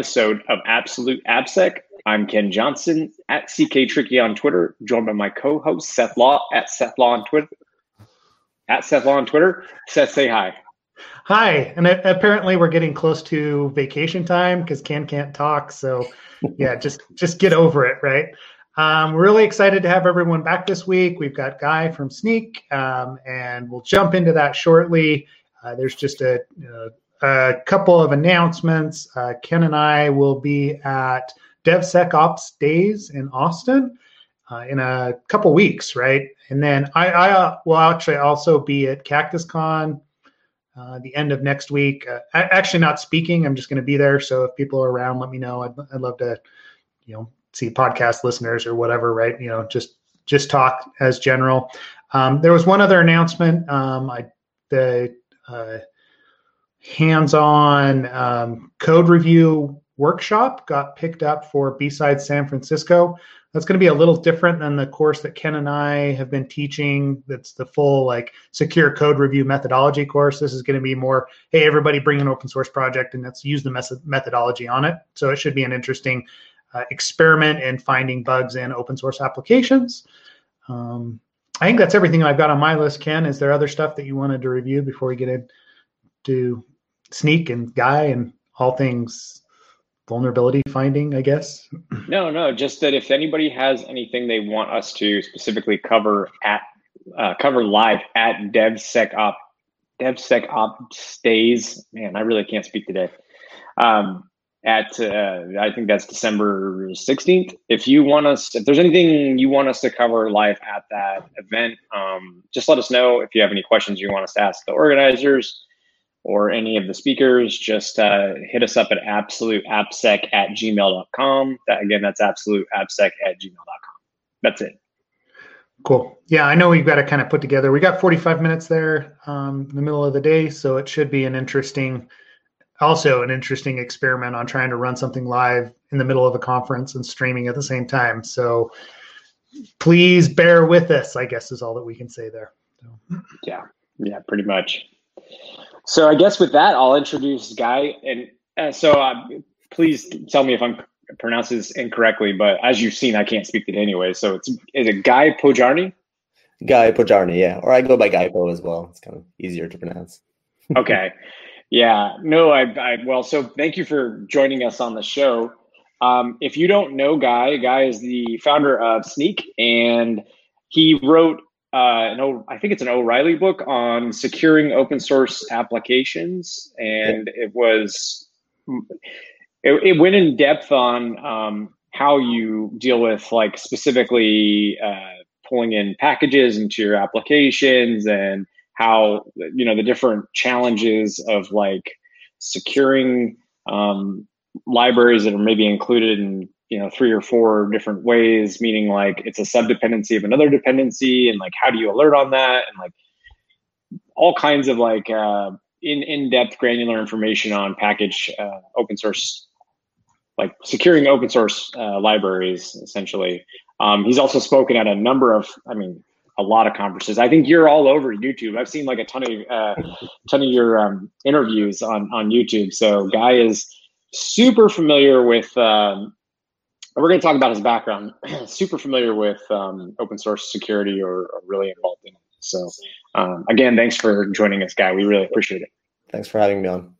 episode of Absolute AppSec. I'm Ken Johnson at CK Tricky on Twitter, joined by my co-host Seth Law at Seth Law on Twitter. At Seth Law on Twitter. Seth, say hi. Hi, and apparently we're getting close to vacation time because Ken can't talk. So, yeah, just just get over it, right? Um, we're really excited to have everyone back this week. We've got Guy from Snyk, um, and we'll jump into that shortly. Uh, there's just a, a, couple of announcements. Uh, Ken and I will be at DevSecOps Days in Austin uh, in a couple weeks, right? And then I, I uh, will actually also be at CactusCon uh, the end of next week. Uh, actually, not speaking. I'm just going to be there. So if people are around, let me know. I'd, I'd love to, you know, see podcast listeners or whatever, right? You know, just just talk as general. Um, there was one other announcement. Um, I the uh, hands-on um, code review workshop got picked up for B-side San Francisco. That's going to be a little different than the course that Ken and I have been teaching. That's the full like secure code review methodology course. This is going to be more, hey, everybody bring an open source project and let's use the mes- methodology on it. So it should be an interesting uh, experiment in finding bugs in open source applications. Um, I think that's everything I've got on my list. Ken, is there other stuff that you wanted to review before we get into Snyk and Guy and all things vulnerability finding? I guess. No, no, just that if anybody has anything they want us to specifically cover at uh, cover live at DevSecOps DevSecOps stays. Man, I really can't speak today. Um, at uh, I think that's December 16th. If you want us, if there's anything you want us to cover live at that event, um, just let us know. If you have any questions you want us to ask the organizers or any of the speakers, just uh, hit us up at absoluteappsec at gmail.com. That, again, that's absoluteappsec at gmail.com. That's it. Cool. Yeah, I know we've got to kind of put together. We got 45 minutes there um, in the middle of the day, so it should be an interesting – also an interesting experiment on trying to run something live in the middle of a conference and streaming at the same time. So please bear with us, I guess is all that we can say there. So. Yeah, yeah, pretty much. So I guess with that, I'll introduce Guy. And uh, so uh, please tell me if I'm pronouncing this incorrectly, but as you've seen, I can't speak it anyway. So it's is it Guy Podjarny? Guy Podjarny, yeah. Or I go by Guy Po as well. It's kind of easier to pronounce. okay. Yeah, no, I, I well, so thank you for joining us on the show. Um, if you don't know Guy, Guy is the founder of Snyk and he wrote uh, an o, I think it's an O'Reilly book on securing open source applications, and it was it, it went in depth on um, how you deal with like specifically uh, pulling in packages into your applications and how you know the different challenges of like securing um, libraries that are maybe included in you know three or four different ways meaning like it's a subdependency of another dependency and like how do you alert on that and like all kinds of like uh, in in-depth granular information on package uh, open source like securing open source uh, libraries essentially um, he's also spoken at a number of i mean a lot of conferences. I think you're all over YouTube. I've seen like a ton of uh, ton of your um, interviews on on YouTube. So Guy is super familiar with. Um, we're going to talk about his background. super familiar with um, open source security or, or, really involved in it. So um, again, thanks for joining us, Guy. We really appreciate it. Thanks for having me on.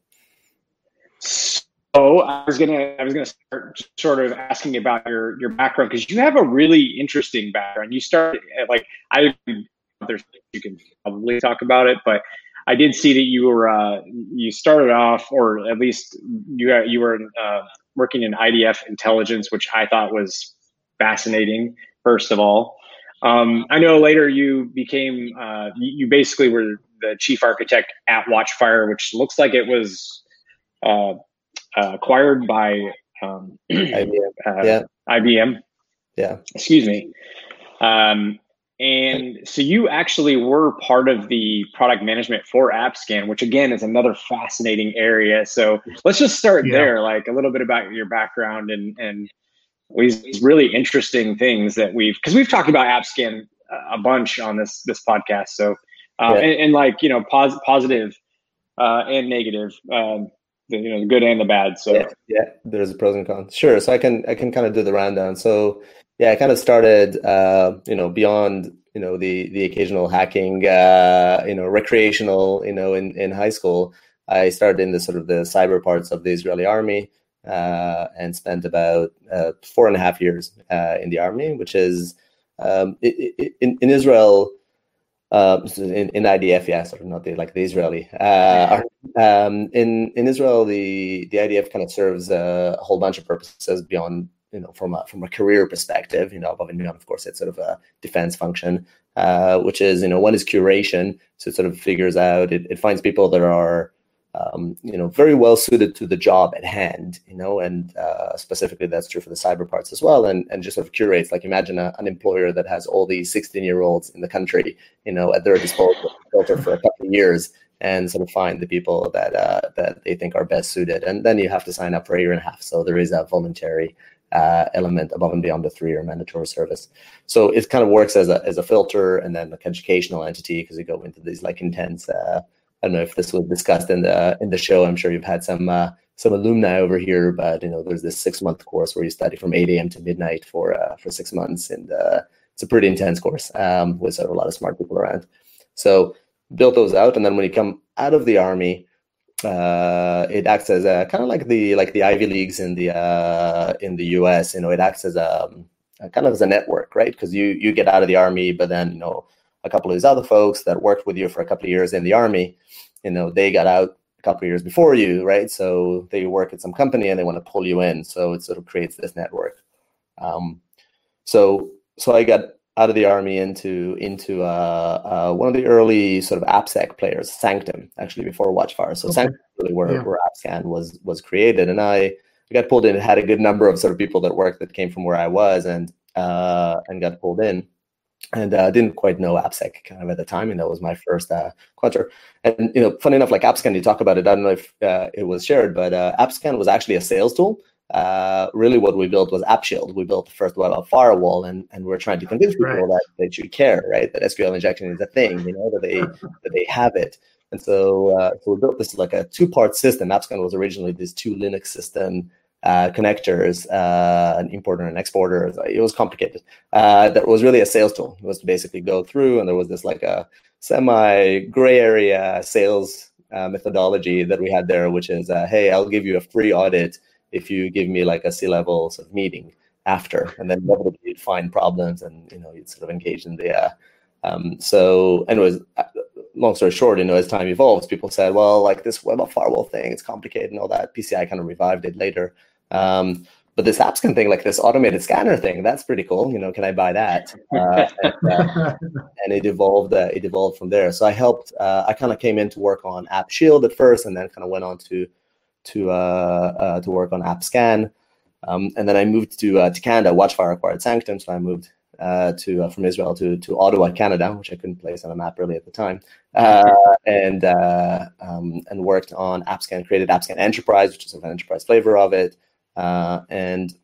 So I was gonna I was gonna start sort of asking about your your background because you have a really interesting background. You started like I there's you can probably talk about it, but I did see that you were uh, you started off, or at least you you were uh, working in IDF intelligence, which I thought was fascinating. First of all, um, I know later you became uh, you basically were the chief architect at Watchfire, which looks like it was uh, uh, acquired by um, IBM. Uh, yeah. IBM. Yeah. Excuse me. Um, and so you actually were part of the product management for AppScan, which again is another fascinating area. So let's just start yeah. there, like a little bit about your background and and these really interesting things that we've because we've talked about AppScan a bunch on this this podcast. So um, yeah. and, and, like you know, pos- positive, uh, and negative. Um, the, you know the good and the bad. So yeah, yeah, there's a pros and cons. Sure. So I can I can kind of do the rundown. So yeah, I kind of started uh, you know beyond you know the the occasional hacking uh, you know recreational you know in in high school. I started in the sort of the cyber parts of the Israeli army uh, and spent about uh, four and a half years uh, in the army, which is um, in, in Israel uh, in, in IDF, yeah, sort of not the like the Israeli. Uh, um, in in Israel, the the IDF kind of serves a whole bunch of purposes beyond you know from a from a career perspective. You know, above and beyond, of course, it's sort of a defense function, uh, which is you know one is curation, so it sort of figures out it, it finds people that are um, you know, very well suited to the job at hand, you know, and uh, specifically that's true for the cyber parts as well. And, and just sort of curates, like imagine a, an employer that has all these 16 year olds in the country, you know, at their disposal, for a couple of years and sort of find the people that, uh, that they think are best suited. And then you have to sign up for a year and a half. So there is a voluntary uh, element above and beyond the three-year mandatory service. So it kind of works as a, as a filter and then like educational entity because you go into these like intense uh, I don't know if this was discussed in the in the show. I'm sure you've had some uh, some alumni over here, but you know, there's this six month course where you study from 8 a.m. to midnight for uh, for six months, and uh, it's a pretty intense course um, with sort of a lot of smart people around. So built those out, and then when you come out of the army, uh, it acts as a kind of like the like the Ivy leagues in the uh, in the U.S. You know, it acts as a, a kind of as a network, right? Because you you get out of the army, but then you know a couple of these other folks that worked with you for a couple of years in the army, you know, they got out a couple of years before you, right? So they work at some company and they want to pull you in. So it sort of creates this network. Um, so so I got out of the army into into uh, uh, one of the early sort of AppSec players, Sanctum, actually before Watchfire. So okay. Sanctum really where, yeah. where AppScan was was created, and I, I got pulled in. It had a good number of sort of people that worked that came from where I was, and uh, and got pulled in and I uh, didn't quite know AppSec kind of at the time, and that was my first uh. And you know, funny enough, like AppScan, you talk about it. I don't know if uh, it was shared, but uh, AppScan was actually a sales tool. Uh, really, what we built was AppShield. We built the first web app firewall, and and we're trying to convince people right. that they should care, right? That SQL injection is a thing, you know, that they that they have it. And so, uh, so we built this like a two-part system. AppScan was originally this two Linux system uh, connectors, uh, an importer and exporter. It was complicated. Uh, that was really a sales tool. It was to basically go through, and there was this like a semi gray area sales uh, methodology that we had there, which is, uh, hey, I'll give you a free audit if you give me like a C-level sort of meeting after, and then you'd find problems and you know you'd sort of engage in the. Uh, um, so, anyways, long story short, you know, as time evolves, people said, well, like this web firewall thing, it's complicated and all that. PCI kind of revived it later. Um, but this AppScan thing, like this automated scanner thing, that's pretty cool. You know, can I buy that? Uh, and, uh, and, it evolved. Uh, it evolved from there. So I helped. Uh, I kind of came in to work on App Shield at first, and then kind of went on to to uh, uh, to work on AppScan. Um, and then I moved to to Canada. Watchfire acquired Sanctum, so I moved to from Israel to to Ottawa, Canada, which I couldn't place on a map really at the time, and um, and worked on AppScan. Created AppScan Enterprise, which is an enterprise flavor of it uh, and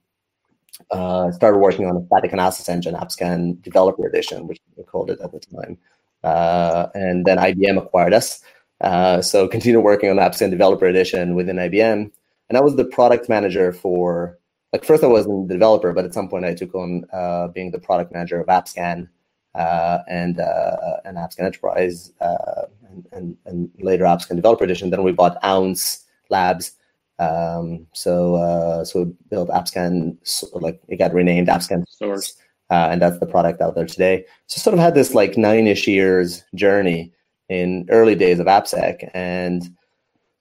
uh, started working on a static analysis engine, AppScan Developer Edition, which we called it at the time. Uh, and then IBM acquired us. Uh, so continued working on AppScan Developer Edition within IBM. And I was the product manager for, like first I wasn't the developer, but at some point I took on uh, being the product manager of AppScan uh, and uh, and AppScan Enterprise and, and, and later AppScan Developer Edition. Then we bought Ounce Labs um, so uh, so built AppScan, like it got renamed AppScan Source, uh, and that's the product out there today. So sort of had this like nine-ish years journey in early days of AppSec, and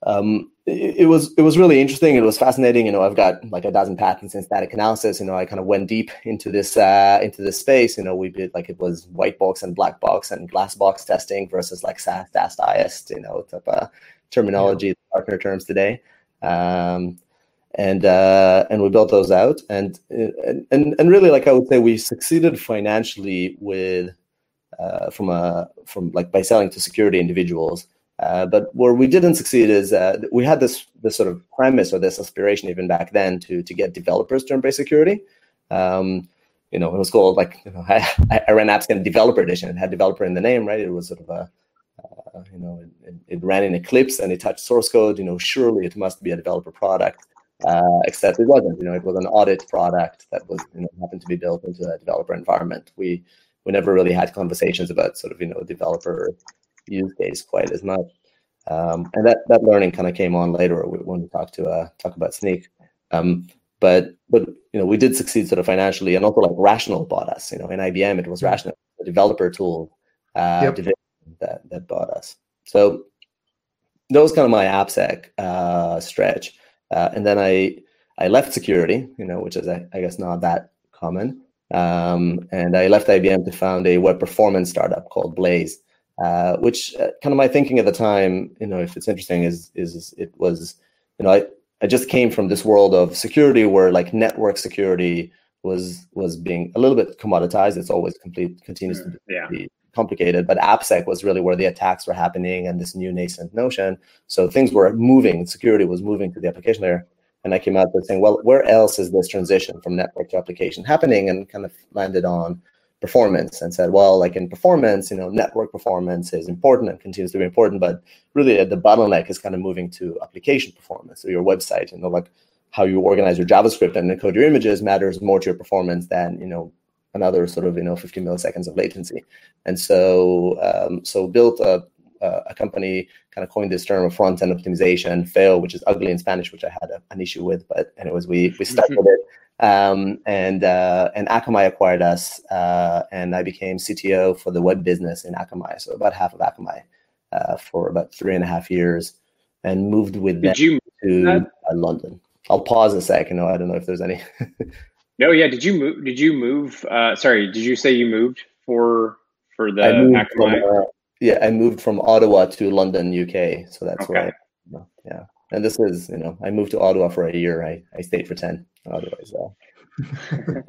um, it, it, was it was really interesting. It was fascinating. You know, I've got like a dozen patents in static analysis. You know, I kind of went deep into this uh, into this space. You know, we did like it was white box and black box and glass box testing versus like SAST, DAST, IAST. You know, type of terminology, yeah. partner terms today. Um, and uh, and we built those out, and and and really, like I would say, we succeeded financially with uh, from a from like by selling to security individuals. Uh, but where we didn't succeed is uh, we had this this sort of premise or this aspiration even back then to to get developers to embrace security. Um, you know, it was called like you know, I, I ran AppScan Developer Edition. It had developer in the name, right? It was sort of a uh, you know, it, it, ran in Eclipse and it touched source code. You know, surely it must be a developer product. Uh, except it wasn't. You know, it was an audit product that was you know happened to be built into a developer environment. We we never really had conversations about sort of you know developer use case quite as much. Um, and that that learning kind of came on later when we talked to uh, talk about Snyk. Um, but but you know we did succeed sort of financially, and also like Rational bought us. You know, in IBM it was. Rational, the developer tool uh, yep. division that that bought us. So that was kind of my AppSec uh, stretch, uh, and then I I left security, you know, which is I, I guess not that common, um, and I left IBM to found a web performance startup called Blaze, uh, which uh, kind of my thinking at the time, you know, if it's interesting, is is it was, you know, I I just came from this world of security where like network security was was being a little bit commoditized. It's always complete continues to yeah. be complicated, but AppSec was really where the attacks were happening and this new nascent notion. So things were moving, security was moving to the application layer. And I came out with saying, well, where else is this transition from network to application happening? And kind of landed on performance and said, well, like in performance, you know, network performance is important and continues to be important, but really the bottleneck is kind of moving to application performance. So your website, you know, like how you organize your JavaScript and encode your images matters more to your performance than, you know, another sort of, you know, 50 milliseconds of latency. And so, um, so built a, a company kind of coined this term of front end optimization, FEO, which is ugly in Spanish, which I had a, an issue with. But anyways, we we stuck with it. Um, and uh, and Akamai acquired us, uh, and I became CTO for the web business in Akamai. So about half of Akamai uh, for about three and a half years, and moved with Did them to uh, London. I'll pause a second. No, I don't know if there's any. no, yeah. Did you move? Did you move? Uh, sorry, did you say you moved for for the Akamai? From, uh, yeah, I moved from Ottawa to London, UK. So that's okay. why. Yeah and this is you know I moved to Ottawa for a year. I I stayed for ten. Otherwise, uh,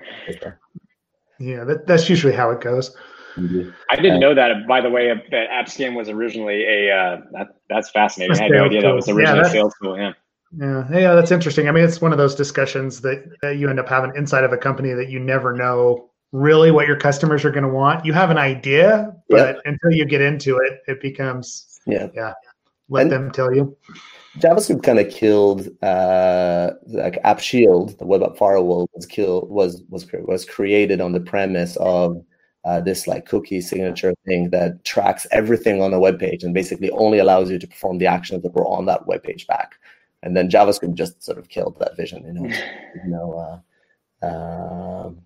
yeah, that, that's usually how it goes. Mm-hmm. I didn't know that. By the way, that AppScan was originally a uh, that that's fascinating. I had no idea that was originally yeah, sales tool. Yeah. Yeah, yeah, that's interesting. I mean, it's one of those discussions that, that you end up having inside of a company that you never know really what your customers are going to want. You have an idea, but until you get into it, it becomes yeah, yeah. Let and, them tell you. JavaScript kind of killed uh, like App Shield, the web app firewall was killed was was was created on the premise of uh, this like cookie signature thing that tracks everything on a web page and basically only allows you to perform the actions that were on that web page back. And then JavaScript just sort of killed that vision, you know. you know, uh, um,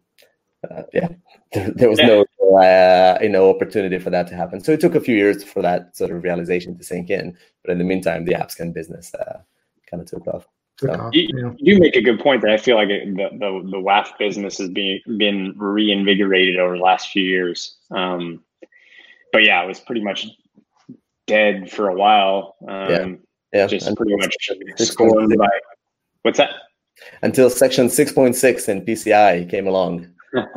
uh, yeah, there, there was yeah. no uh, you know opportunity for that to happen. So it took a few years for that sort of realization to sink in. But in the meantime, the AppScan business uh, kind of took off. So. You, you, make a good point that I feel like it, the, the the WAF business has been been reinvigorated over the last few years. Um, but yeah, it was pretty much dead for a while. Um, yeah, yeah, just and pretty much scorned by what's that? Until Section six point six in PCI came along. See,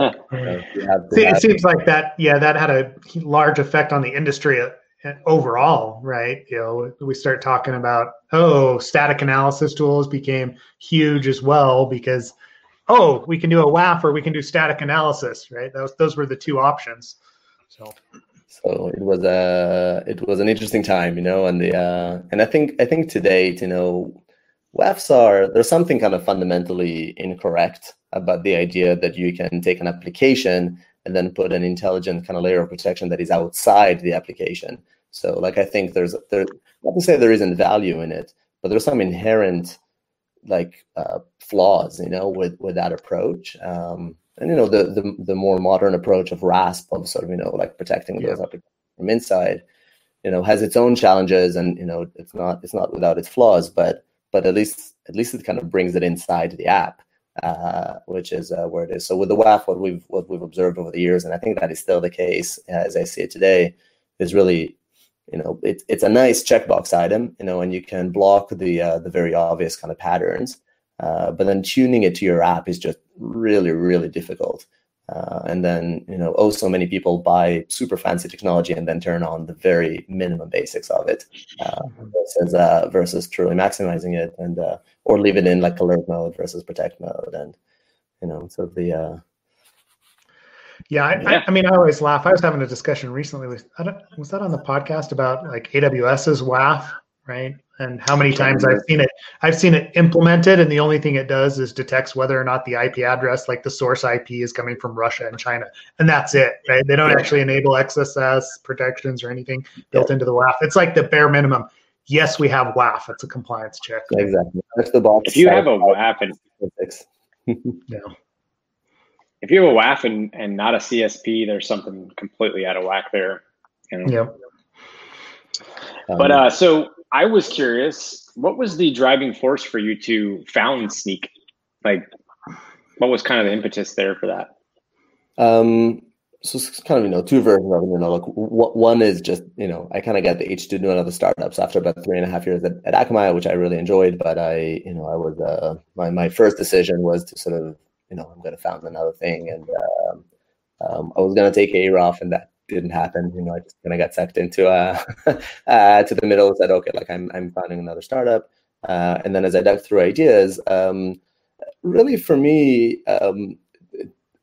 it seems like that. Yeah, that had a large effect on the industry uh, overall, right? You know, we start talking about oh, static analysis tools became huge as well because oh, we can do a WAF or we can do static analysis, right? Those those were the two options. So. So it was a uh, it was an interesting time, you know, and the uh, and I think I think to date, you know, WAFs are there's something kind of fundamentally incorrect about the idea that you can take an application and then put an intelligent kind of layer of protection that is outside the application. So, like, I think there's there not to say there isn't value in it, but there's some inherent like uh, flaws, you know, with with that approach. Um, and you know, the, the the more modern approach of RASP of sort of you know like protecting yeah. those applications from inside, you know, has its own challenges, and you know, it's not it's not without its flaws, but but at least at least it kind of brings it inside the app uh, which is uh, where it is. So with the WAF, what we've what we've observed over the years, and I think that is still the case as I see it today, is really, you know, it's it's a nice checkbox item, you know, and you can block the uh, the very obvious kind of patterns, uh, but then tuning it to your app is just really really difficult. Uh, and then you know, oh, so many people buy super fancy technology and then turn on the very minimum basics of it, uh, mm-hmm. versus uh, versus truly maximizing it, and uh, or leave it in like alert mode versus protect mode, and you know, so the uh, Yeah, I, yeah. I, I, mean, I always laugh. I was having a discussion recently with, was that on the podcast about like AWS's WAF, right? And how many times I've seen it, I've seen it implemented, and the only thing it does is detects whether or not the IP address, like the source IP, is coming from Russia and China, and that's it, right? They don't actually enable XSS protections or anything built into the WAF. It's like the bare minimum. Yes, we have WAF. It's a compliance check. Exactly. That's the box. If you have a WAF and yeah if you have a WAF and, and not a CSP, there's something completely out of whack there. You know? Yeah. But uh, so I was curious, what was the driving force for you to found Snyk? Like, what was kind of the impetus there for that? Um, so it's kind of you know two versions of it. You know, like one is just you know I kind of got the itch to do another startups after about three and a half years at, at Akamai, which I really enjoyed. But I you know I was uh, my my first decision was to sort of you know, I'm going to found another thing. And um, um, I was going to take AROF and that didn't happen. You know, I just kind of got sucked into uh, uh, to the middle and said, okay, like I'm, I'm founding another startup. Uh, and then as I dug through ideas, um, really for me, um,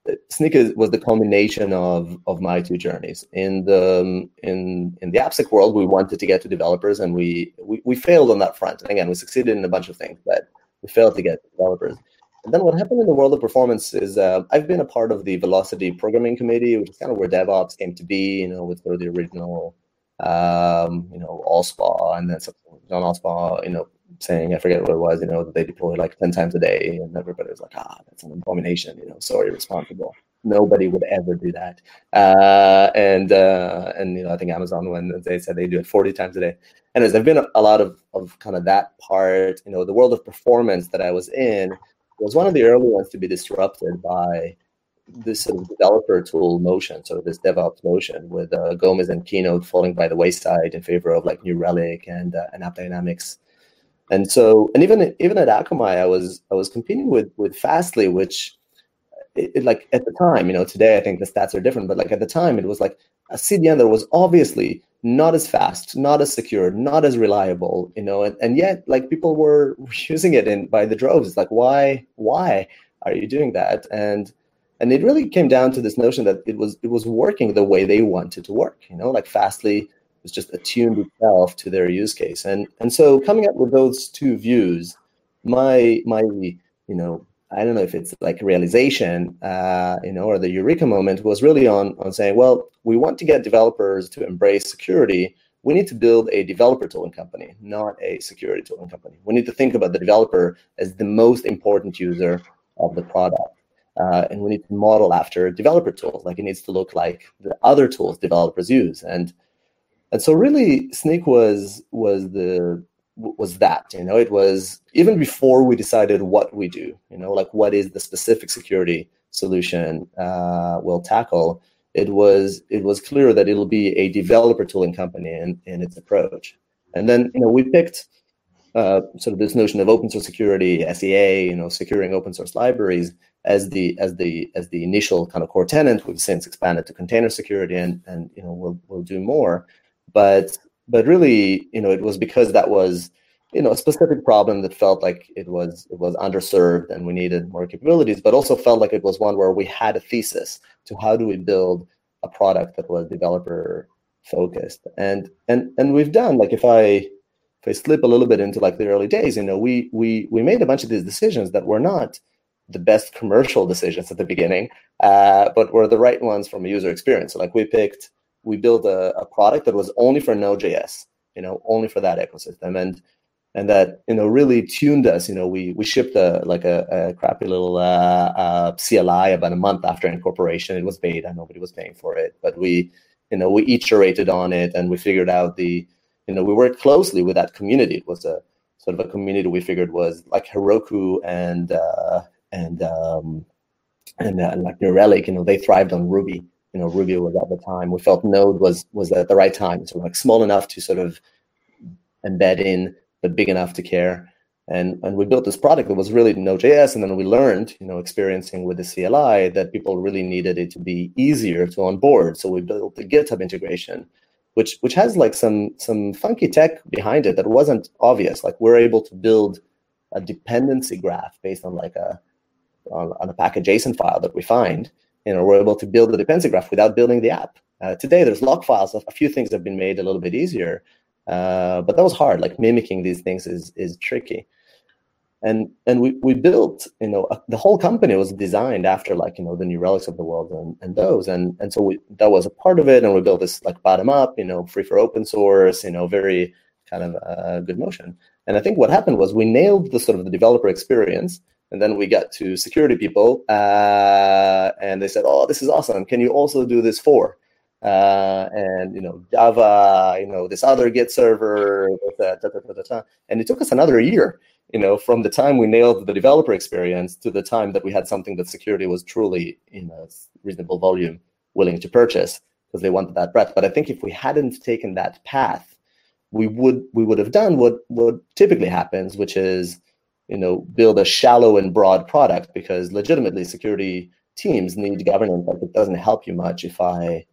Snyk was the combination of of my two journeys. In the um, in in the AppSec world, we wanted to get to developers, and we, we we failed on that front. And again, we succeeded in a bunch of things, but we failed to get developers. And then what happened in the world of performance is uh, I've been a part of the Velocity Programming Committee, which is kind of where DevOps came to be, you know, with sort of the original, um, you know, Allspaw and then John Allspaw, you know, saying, I forget what it was, you know, that they deploy like 10 times a day. And everybody was like, ah, that's an abomination, you know, so irresponsible. Nobody would ever do that. Uh, and, uh, and, you know, I think Amazon, when they said they do it 40 times a day. And there's been a, lot of, of kind of that part, you know, the world of performance that I was in was one of the early ones to be disrupted by this sort of developer tool motion, sort of this DevOps motion, with uh, Gomez and Keynote falling by the wayside in favor of like New Relic and uh, and AppDynamics. And so, and even even at Akamai, I was I was competing with with Fastly, which it, it, like at the time, you know, today I think the stats are different, but like at the time, it was like a CDN that was obviously not as fast, not as secure, not as reliable, you know, and, and yet like people were using it in by the droves. Like, why, why are you doing that? And and it really came down to this notion that it was it was working the way they wanted to work, you know, like Fastly was just attuned itself to their use case. And and so coming up with those two views, my my you know I don't know if it's like a realization, uh, you know, or the eureka moment was really on on saying, well, we want to get developers to embrace security. We need to build a developer tooling company, not a security tooling company. We need to think about the developer as the most important user of the product. Uh, and we need to model after developer tools. Like it needs to look like the other tools developers use. And and so really Snyk was was the was that you know? It was even before we decided what we do you know like what is the specific security solution uh, we'll tackle it was it was clear that it'll be a developer tooling company in, in its approach. And then you know we picked uh, sort of this notion of open source security sea you know securing open source libraries as the as the as the initial kind of core tenant. We've since expanded to container security and and you know we'll we'll do more but but really, you know, it was because that was, you know, a specific problem that felt like it was it was underserved and we needed more capabilities, but also felt like it was one where we had a thesis to how do we build a product that was developer focused. And and and we've done like if I if I slip a little bit into like the early days, you know, we we we made a bunch of these decisions that were not the best commercial decisions at the beginning, uh, but were the right ones from a user experience. So like we picked we built a, a product that was only for Node.js, you know, only for that ecosystem, and and that you know really tuned us. You know, we we shipped a like a, a crappy little uh, uh, CLI about a month after incorporation. It was beta, nobody was paying for it, but we you know we iterated on it and we figured out the you know we worked closely with that community. It was a sort of a community we figured was like Heroku and uh, and um, and, uh, like New Relic. You know, they thrived on Ruby you know Ruby was at the time. We felt Node was was at the right time, so like small enough to sort of embed in, but big enough to care. And and we built this product that was really Node.js, and then we learned, you know, experiencing with the CLI that people really needed it to be easier to onboard. So we built the GitHub integration, which which has like some some funky tech behind it that wasn't obvious. Like we're able to build a dependency graph based on like a on, on a package JSON file that we find, you know, we're able to build the dependency graph without building the app. Uh, today, there's log files. A few things have been made a little bit easier, uh, but that was hard. Like mimicking these things is is tricky. And and we, we built, you know, the whole company was designed after like you know the New Relics of the world and, and those, and and so we, that was a part of it. And we built this like bottom up, you know, free for open source, you know, very kind of uh, good motion. And I think what happened was we nailed the sort of the developer experience, and then we got to security people, uh, and they said, "Oh, this is awesome! Can you also do this for?" uh, and you know Java, you know this other Git server, da, da, da, and it took us another year, you know, from the time we nailed the developer experience to the time that we had something that security was truly in a reasonable volume willing to purchase because they wanted that breadth. But I think if we hadn't taken that path, we would we would have done what what typically happens, which is you know build a shallow and broad product because legitimately security teams need governance. Like it doesn't help you much if I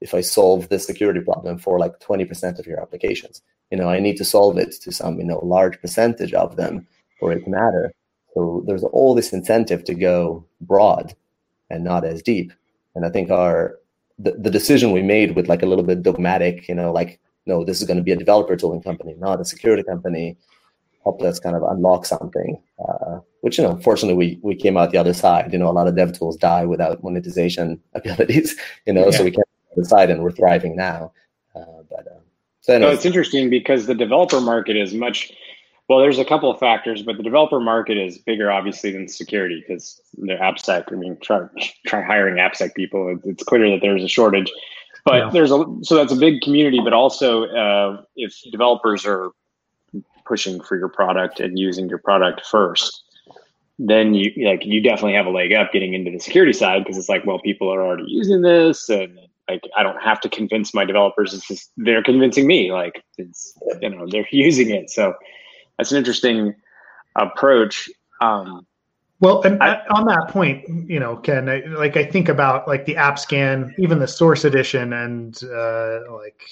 if I solve this security problem for like 20% of your applications. You know, I need to solve it to some, you know, large percentage of them for it to matter. So there's all this incentive to go broad and not as deep. And I think our the, the decision we made with like a little bit dogmatic, you know, like, no, this is going to be a developer tooling company, not a security company, helped us kind of unlock something. Uh, which you know, fortunately, we we came out the other side. You know, a lot of dev tools die without monetization abilities. You know, yeah. so we can't the side and we're thriving now. Uh, but uh, so no, it's interesting because the developer market is much. Well, there's a couple of factors, but the developer market is bigger, obviously, than security because they're AppSec. I mean, try try hiring AppSec people. It's clear that there's a shortage, but yeah. there's a so that's a big community. But also, uh, if developers are pushing for your product and using your product first, then you like you definitely have a leg up getting into the security side because it's like, well, people are already using this and like I don't have to convince my developers. It's just they're convincing me. Like it's you know they're using it. So that's an interesting approach. Um, well, and I, on that point, you know, Ken, I, like I think about like the app scan, even the source edition, and uh, like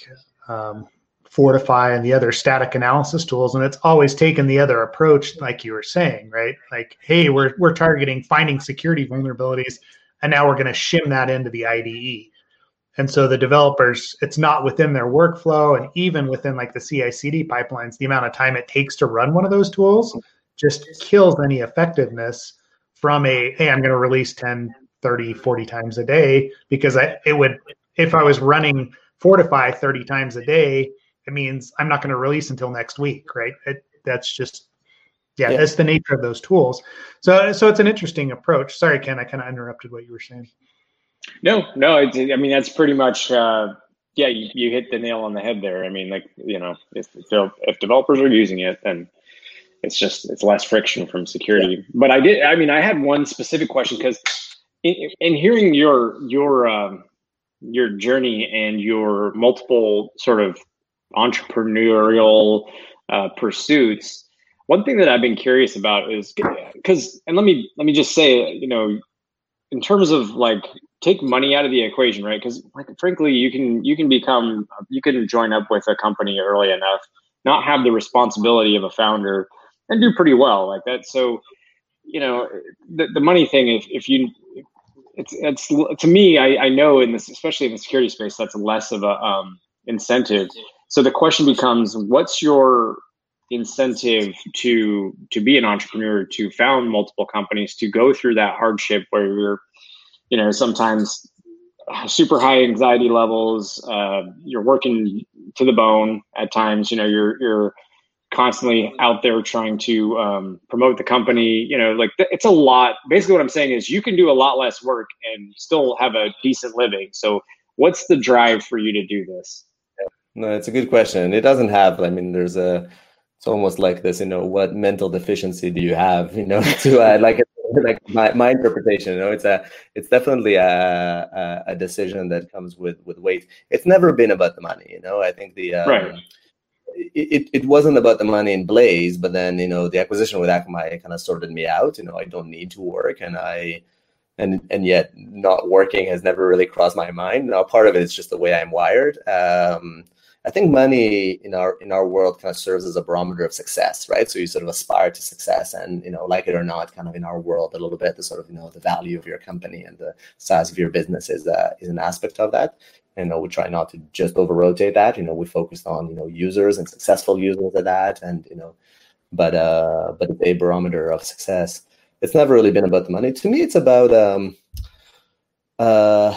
um, Fortify and the other static analysis tools, and it's always taken the other approach, like you were saying, right? Like, hey, we're we're targeting finding security vulnerabilities, and now we're going to shim that into the IDE. And so the developers, it's not within their workflow. And even within like the CI CD pipelines, the amount of time it takes to run one of those tools just kills any effectiveness from a, hey, I'm going to release 10, 30, 40 times a day because I, it would, if I was running Fortify 30 times a day, it means I'm not going to release until next week, right? It, that's just, yeah, yeah, that's the nature of those tools. So, so it's an interesting approach. Sorry, Ken, I kind of interrupted what you were saying. No, no. I mean, that's pretty much. Uh, yeah, you, you hit the nail on the head there. I mean, like you know, if if developers are using it, then it's just it's less friction from security. Yeah. But I did. I mean, I had one specific question because in, in, hearing your your um, your journey and your multiple sort of entrepreneurial uh, pursuits, one thing that I've been curious about is because, and let me let me just say, you know, in terms of like take money out of the equation, right? Because like frankly, you can you can become you can join up with a company early enough, not have the responsibility of a founder, and do pretty well like that. So, you know, the the money thing, if if you it's it's to me, I, I know in this, especially in the security space, that's less of a um, incentive. So the question becomes, what's your incentive to to be an entrepreneur, to found multiple companies, to go through that hardship where you're you know, sometimes super high anxiety levels. Uh, you're working to the bone at times. You know, you're you're constantly out there trying to um, promote the company. You know, like th- it's a lot. Basically, what I'm saying is you can do a lot less work and still have a decent living. So, what's the drive for you to do this? No, it's a good question. It doesn't have. I mean, there's a. It's almost like this. You know, what mental deficiency do you have? You know, to uh, like like my, my interpretation you know it's a it's definitely a, a, a decision that comes with with weight it's never been about the money you know i think the um, right it, it wasn't about the money in blaze but then you know the acquisition with akamai kind of sorted me out you know i don't need to work and i and and yet not working has never really crossed my mind now part of it is just the way i'm wired um I think money in our in our world kind of serves as a barometer of success, right? So you sort of aspire to success, and you know, like it or not, kind of in our world a little bit, the sort of you know the value of your company and the size of your business is uh, is an aspect of that. You know, we try not to just over rotate that. You know, we focus on you know users and successful users of that, and you know, but uh, but a barometer of success. It's never really been about the money. To me, it's about um, uh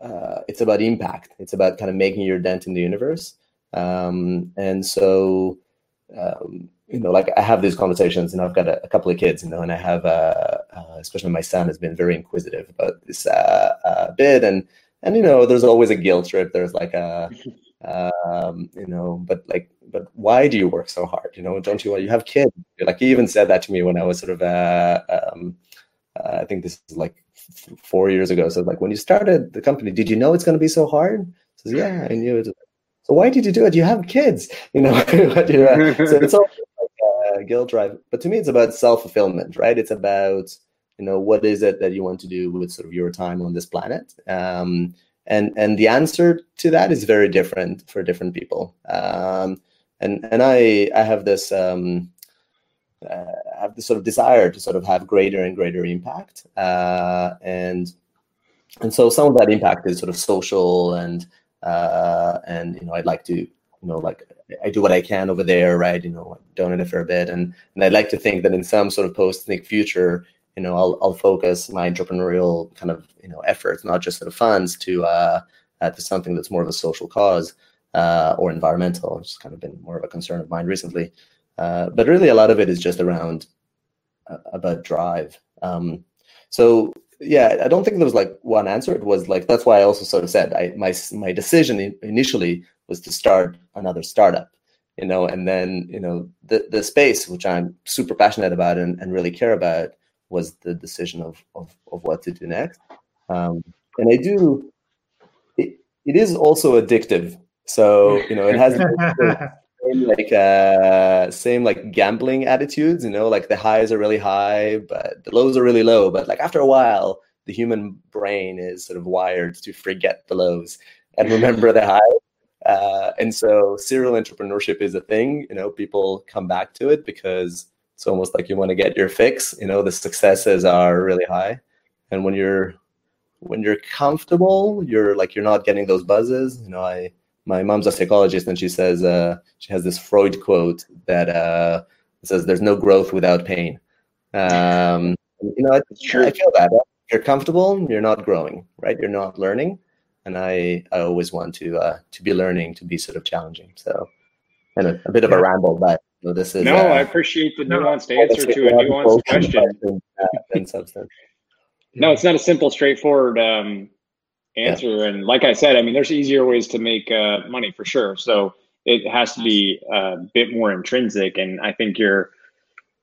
uh, it's about impact. It's about kind of making your dent in the universe. Um, and so, um, you know, like I have these conversations, and I've got a, a couple of kids, you know, and I have, uh, uh, especially my son has been very inquisitive about this uh, uh, bit, and and you know, there's always a guilt trip. There's like a, um, you know, but like, but why do you work so hard? You know, don't you want you have kids? Like he even said that to me when I was sort of, uh, um, I think this is like four years ago. So like when you started the company, did you know it's going to be so hard? Says, yeah, I knew it. So why did you do it? You have kids, you know. so it's all like, uh, guilt drive. But to me, it's about self fulfillment, right? It's about you know what is it that you want to do with sort of your time on this planet. Um, and and the answer to that is very different for different people. Um, and and I I have this um, have this sort of desire to sort of have greater and greater impact, uh, and and so some of that impact is sort of social and uh, and you know I'd like to you know like I do what I can over there, right? You know, donate a fair bit, and and I'd like to think that in some sort of post-Snyk future, you know, I'll I'll focus my entrepreneurial kind of you know efforts, not just sort of funds, to uh, uh, to something that's more of a social cause uh, or environmental. It's kind of been more of a concern of mine recently. Uh, but really, a lot of it is just around uh, about drive. Um, so yeah, I don't think there was like one answer. It was like that's why I also sort of said I my my decision initially was to start another startup, you know, and then you know the the space which I'm super passionate about and, and really care about was the decision of of, of what to do next. Um, and I do it, it is also addictive. So you know it has same like uh same like gambling attitudes you know like the highs are really high but the lows are really low but like after a while the human brain is sort of wired to forget the lows and remember the highs uh, and so serial entrepreneurship is a thing you know people come back to it because it's almost like you want to get your fix you know the successes are really high. And when you're when you're comfortable you're like you're not getting those buzzes you know i my mom's a psychologist, and she says uh, she has this Freud quote that uh, says, "There's no growth without pain." Um, you know, I, I feel that if you're comfortable, you're not growing, right? You're not learning, and I I always want to uh, to be learning, to be sort of challenging. So, and a, a bit of a ramble, but you know, this is no. Uh, I appreciate the nuanced answer to a nuanced question. And, substance. No, it's not a simple, straightforward um, answer. Yeah. And like I said, I mean, there's easier ways to make uh, money for sure. So it has to be a bit more intrinsic. And I think you're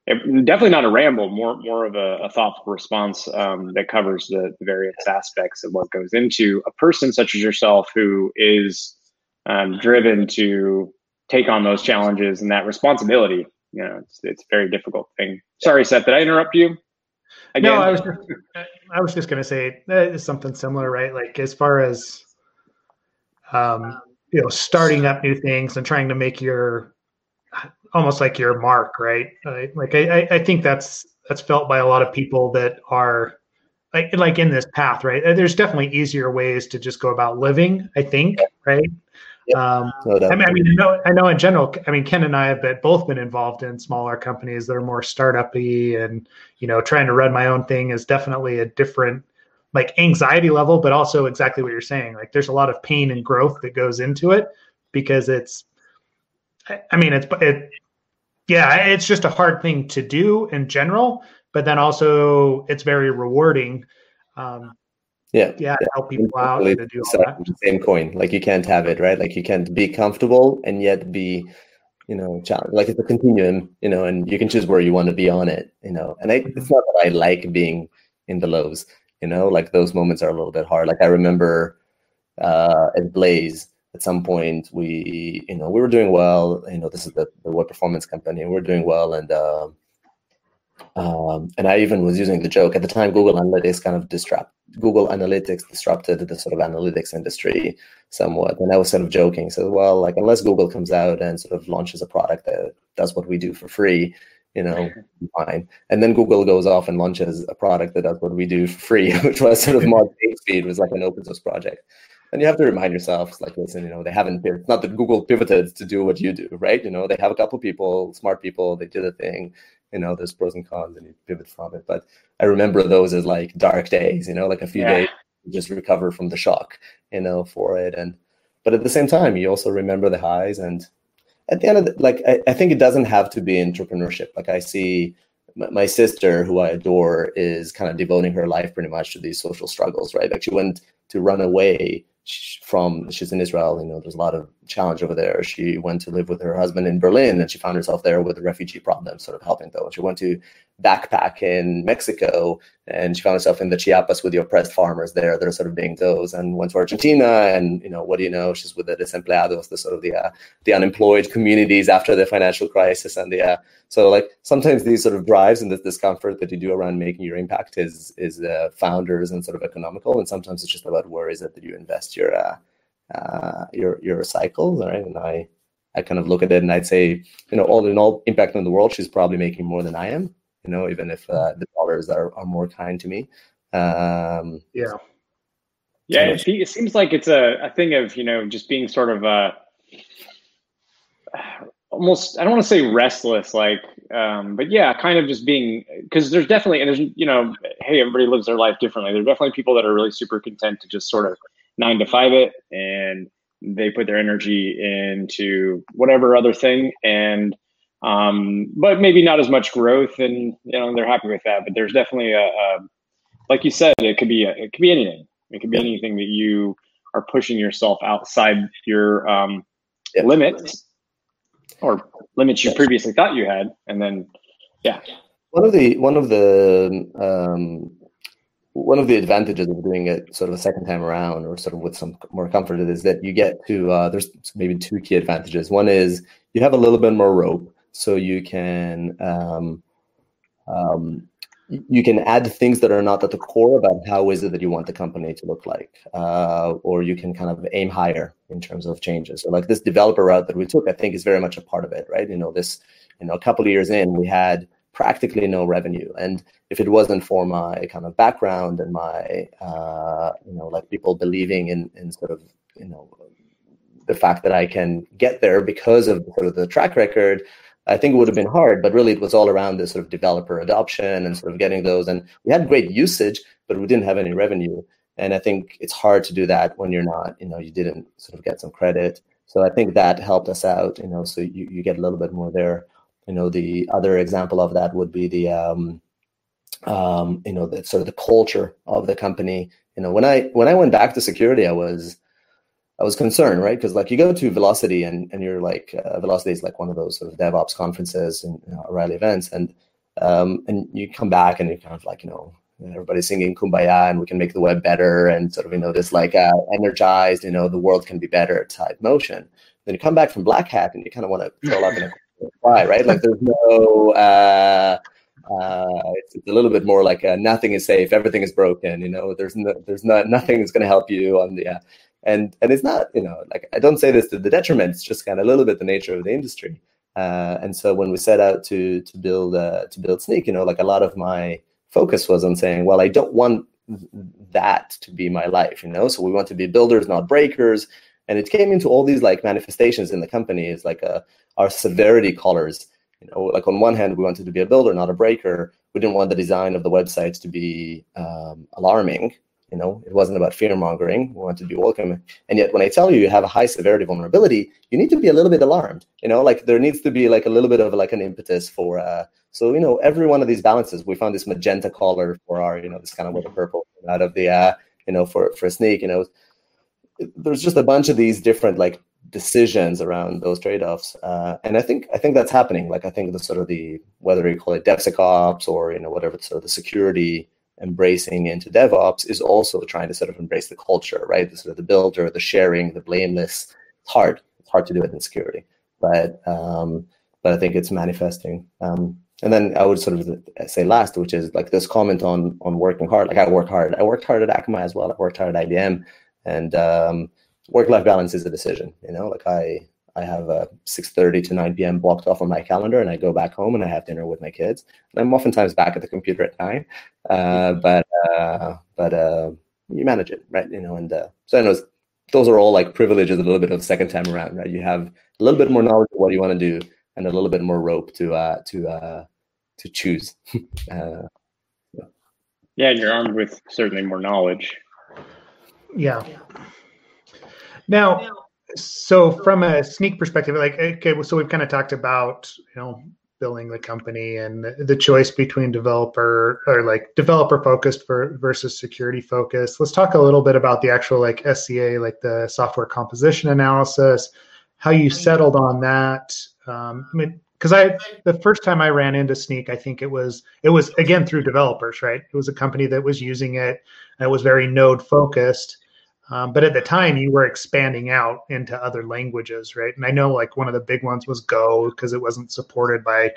definitely not a ramble, more more of a, a thoughtful response um, that covers the, the, various aspects of what goes into a person such as yourself who is um, driven to take on those challenges and that responsibility. You know, it's, it's a very difficult thing. Sorry, Seth, did I interrupt you? Again? No, uh, uh, I was just, I was just going to say uh, it's something similar, right? Like as far as um, you know, starting up new things and trying to make your almost like your mark, right? like I, I think that's that's felt by a lot of people that are like like in this path, right? There's definitely easier ways to just go about living. I think, right? Um, I mean, I mean, I know, I know in general, I mean, Ken and I have been, both been involved in smaller companies that are more startup-y and, you know, trying to run my own thing is definitely a different like anxiety level, but also exactly what you're saying. Like there's a lot of pain and growth that goes into it because it's, I mean, it's, it, yeah, it's just a hard thing to do in general, but then also it's very rewarding. Um, yeah. Yeah help people out to do all that. same coin. Like you can't have it right? Like you can't be comfortable and yet be you know challenge like it's a continuum you know and you can choose where you want to be on it you know. And I, it's not that i like being in the lows you know? Like those moments are a little bit hard. Like i remember uh at blaze at some point we you know we were doing well you know this is the, the web performance company and we're doing well and uh, um, and I even was using the joke. At the time. Google Analytics kind of disrupt, Google Analytics disrupted the sort of analytics industry somewhat. And I was sort of joking, so well, like unless Google comes out and sort of launches a product that does what we do for free, you know, fine. And then Google goes off and launches a product that does what we do for free, which was sort of mod Speed was like an open source project. And you have to remind yourself, like, listen, you know, they haven't. It's not that Google pivoted to do what you do, right? You know, they have a couple people, smart people, they did a thing. You know, there's pros and cons, and you pivot from it. But I remember those as like dark days. You know, like a few yeah. days just recover from the shock, you know, for it. And but at the same time, you also remember the highs and at the end of the, like I, I think it doesn't have to be entrepreneurship like i see my sister who i adore is kind of devoting her life pretty much to these social struggles right like she went to run away from she's in Israel. You know, there's a lot of challenge over there. She went to live with her husband in Berlin, and she found herself there with the refugee problem, sort of helping though. She went to backpack in Mexico, and she found herself in the Chiapas with the oppressed farmers there. They're sort of being those, and went to Argentina, and you know, what do you know? She's with the desempleados, the sort of the uh, the unemployed communities after the financial crisis, and the uh, so like sometimes these sort of drives and this discomfort that you do around making your impact is is uh, founders and sort of economical, and sometimes it's just about is it that you invest your uh, uh, your your cycles, right? And I I kind of look at it and I'd say, you know, all in all, impact on the world, she's probably making more than I am. You know, even if uh, the dollars are, are more kind to me. Um, yeah. Yeah, it, it, seems like it's a, a thing of you know just being sort of uh, almost I don't want to say restless, like, um, but yeah, kind of just being because there's definitely and there's you know, hey, everybody lives their life differently. There's definitely people that are really super content to just sort of nine to five it and they put their energy into whatever other thing and um, but maybe not as much growth and you know they're happy with that but there's definitely a, a like you said it could be a, it could be anything. It could be anything that you are pushing yourself outside your um, yeah. limits or limits you previously thought you had and then yeah. One of the one of the um, one of the advantages of doing it sort of a second time around or sort of with some more comfort is that you get to uh, there's maybe two key advantages. One is you have a little bit more rope so you can um, um, you can add things that are not at the core about how is it that you want the company to look like uh, or you can kind of aim higher in terms of changes so like this developer route that we took i think is very much a part of it right you know this you know a couple of years in we had practically no revenue. And if it wasn't for my kind of background and my, uh, you know, like people believing in, in sort of, you know, the fact that I can get there because of sort of the track record, I think it would have been hard. But really, it was all around this sort of developer adoption and sort of getting those. And we had great usage, but we didn't have any revenue. And I think it's hard to do that when you're not, you know, you didn't sort of get some credit. So I think that helped us out, you know, so you, you get a little bit more there you know the other example of that would be the um, um, you know the sort of the culture of the company you know when i when i went back to security i was i was concerned right because like you go to velocity and and you're like uh, velocity is like one of those sort of devops conferences and you know, events and um, and you come back and you're kind of like you know everybody's singing kumbaya and we can make the web better and sort of you know this like uh, energized you know the world can be better type motion then you come back from black hat and you kind of want to curl up and cry, right? Like there's no, uh, uh, it's, it's, a little bit more like uh, nothing is safe, everything is broken. You know, there's no, there's not nothing is going to help you on the, uh, and and it's not, you know, like I don't say this to the detriment. It's just kind of a little bit the nature of the industry. Uh, and so when we set out to to build uh, to build Snyk, you know, like a lot of my focus was on saying, well, I don't want that to be my life, you know. So we want to be builders, not breakers and it came into all these like manifestations in the company is like uh, our severity colors you know like on one hand we wanted to be a builder not a breaker we didn't want the design of the websites to be um, alarming you know it wasn't about fear mongering we wanted to be welcome. And yet when i tell you you have a high severity vulnerability you need to be a little bit alarmed you know like there needs to be like a little bit of like an impetus for uh so you know every one of these balances we found this magenta color for our you know this kind of with the purple out of the uh you know for for Snyk you know. There's just a bunch of these different like decisions around those trade-offs uh, and i think i think that's happening. Like i think the sort of the whether you call it devsecops or you know whatever sort of the security embracing into devops is also trying to sort of embrace the culture right the sort of the builder the sharing the blameless it's hard it's hard to do it in security but um but i think it's manifesting um and then I would sort of say last, which is like this comment on on working hard. Like I work hard. I worked hard at Akamai as well. I worked hard at IBM, and um, work life balance is a decision. You know, like I I have a 6:30 to 9 p.m. blocked off on my calendar, and I go back home and I have dinner with my kids. And I'm oftentimes back at the computer at nine, uh, but uh, but uh, you manage it, right? You know, and uh, so I know those are all like privileges. A little bit of second time around, right? You have a little bit more knowledge of what you want to do, and a little bit more rope to uh, to uh, to choose. uh, yeah, you're armed with certainly more knowledge. Yeah. Now, so from a Snyk perspective, like okay, so we've kind of talked about you know building the company and the choice between developer or like developer focused for versus security focused. Let's talk a little bit about the actual like SCA, like the software composition analysis, how you settled on that. Um, I mean, because I the first time I ran into Snyk I think it was it was again through developers, right? It was a company that was using it and it was very node focused. Um, but at the time, you were expanding out into other languages, right? And I know like one of the big ones was Go because it wasn't supported by,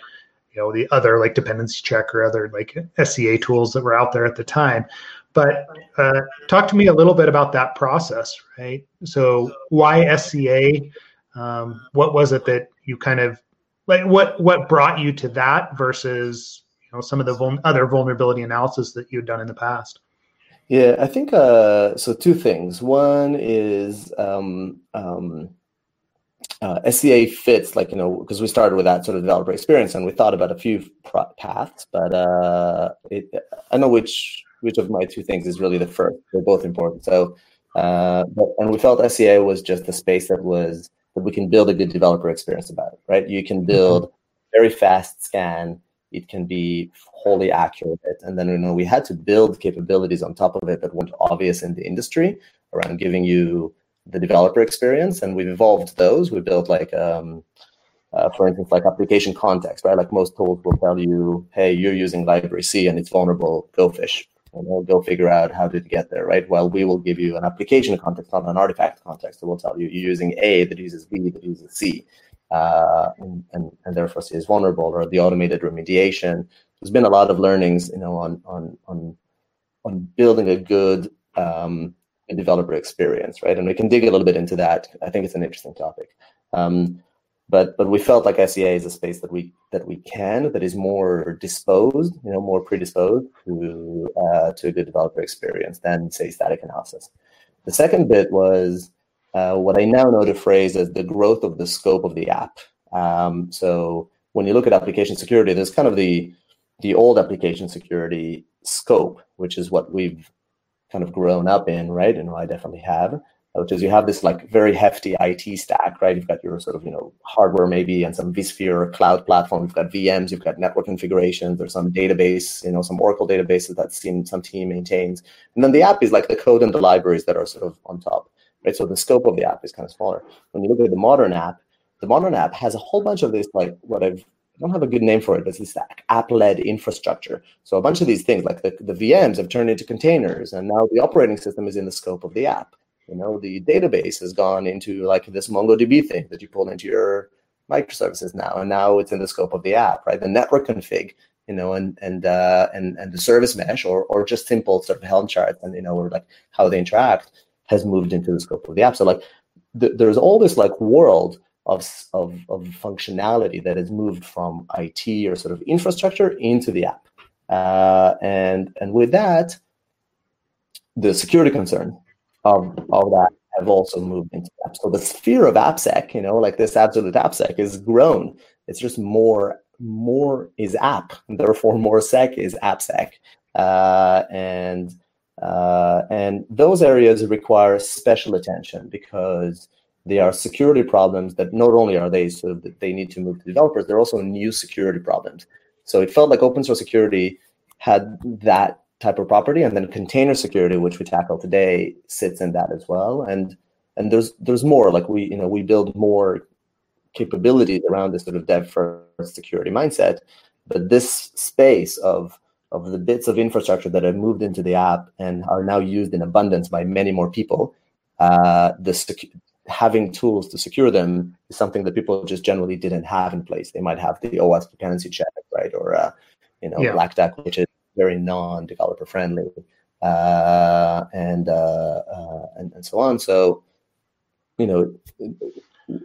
you know, the other like dependency check or other like SCA tools that were out there at the time. But uh, talk to me a little bit about that process, right? So why SCA? Um, what was it that you kind of like? What what brought you to that versus you know some of the vul- other vulnerability analysis that you'd done in the past? Yeah, I think uh, so. Two things. One is um, um, uh, SCA fits like you know because we started with that sort of developer experience and we thought about a few paths, but uh, it, I know which which of my two things is really the first. They're both important. So, uh, but, and we felt SCA was just the space that was that we can build a good developer experience about it. Right? You can mm-hmm. build very fast scan it can be wholly accurate. And then you know we had to build capabilities on top of it that weren't obvious in the industry around giving you the developer experience. And we've evolved those. We built like um, uh, for instance, like application context, right? Like most tools will tell you, hey, you're using library C and it's vulnerable, go fish. And we'll go figure out how to get there, right? Well, we will give you an application context, not an artifact context. It will tell you you're using A that uses B that uses C uh, and, and, and therefore is vulnerable or the automated remediation. There's been a lot of learnings, you know, on on on on building a good um, developer experience, right? And we can dig a little bit into that. I think it's an interesting topic. Um, but but we felt like SCA is a space that we that we can that is more disposed, you know, more predisposed to uh, to a good developer experience than say static analysis. The second bit was uh, what I now know to phrase as the growth of the scope of the app. Um, so when you look at application security, there's kind of the the old application security scope, which is what we've kind of grown up in, right? And I definitely have, which is you have this like very hefty IT stack, right? You've got your sort of you know hardware maybe and some vSphere cloud platform. You've got VMs, you've got network configurations. There's some database, you know, some Oracle databases that some team maintains, and then the app is like the code and the libraries that are sort of on top right? So the scope of the app is kind of smaller. When you look at the modern app, the modern app has a whole bunch of this, like what I've I don't have a good name for it, but it's this app-led infrastructure. So a bunch of these things, like the, the VMs, have turned into containers, and now the operating system is in the scope of the app. You know, the database has gone into like this MongoDB thing that you pull into your microservices now, and now it's in the scope of the app, right? The network config, you know, and and uh, and and the service mesh, or or just simple sort of Helm charts, and you know, or like how they interact has moved into the scope of the app. So like th- there's all this like world of, of, of functionality that has moved from IT or sort of infrastructure into the app. Uh, and and with that, the security concern of, of that have also moved into the app. So the sphere of AppSec, you know, like this absolute AppSec is grown. It's just more more is app, therefore more sec is AppSec. Uh, and uh, and those areas require special attention because they are security problems that not only are they sort of that they need to move to developers, they're also new security problems. So it felt like open source security had that type of property, and then container security, which we tackle today, sits in that as well. And and there's there's more like we you know we build more capabilities around this sort of dev first security mindset, but this space of of the bits of infrastructure that have moved into the app and are now used in abundance by many more people, uh, the having tools to secure them is something that people just generally didn't have in place. They might have the OWASP dependency check, right, or uh, you know yeah. Black Duck, which is very non-developer friendly, uh, and, uh, uh, and and so on. So you know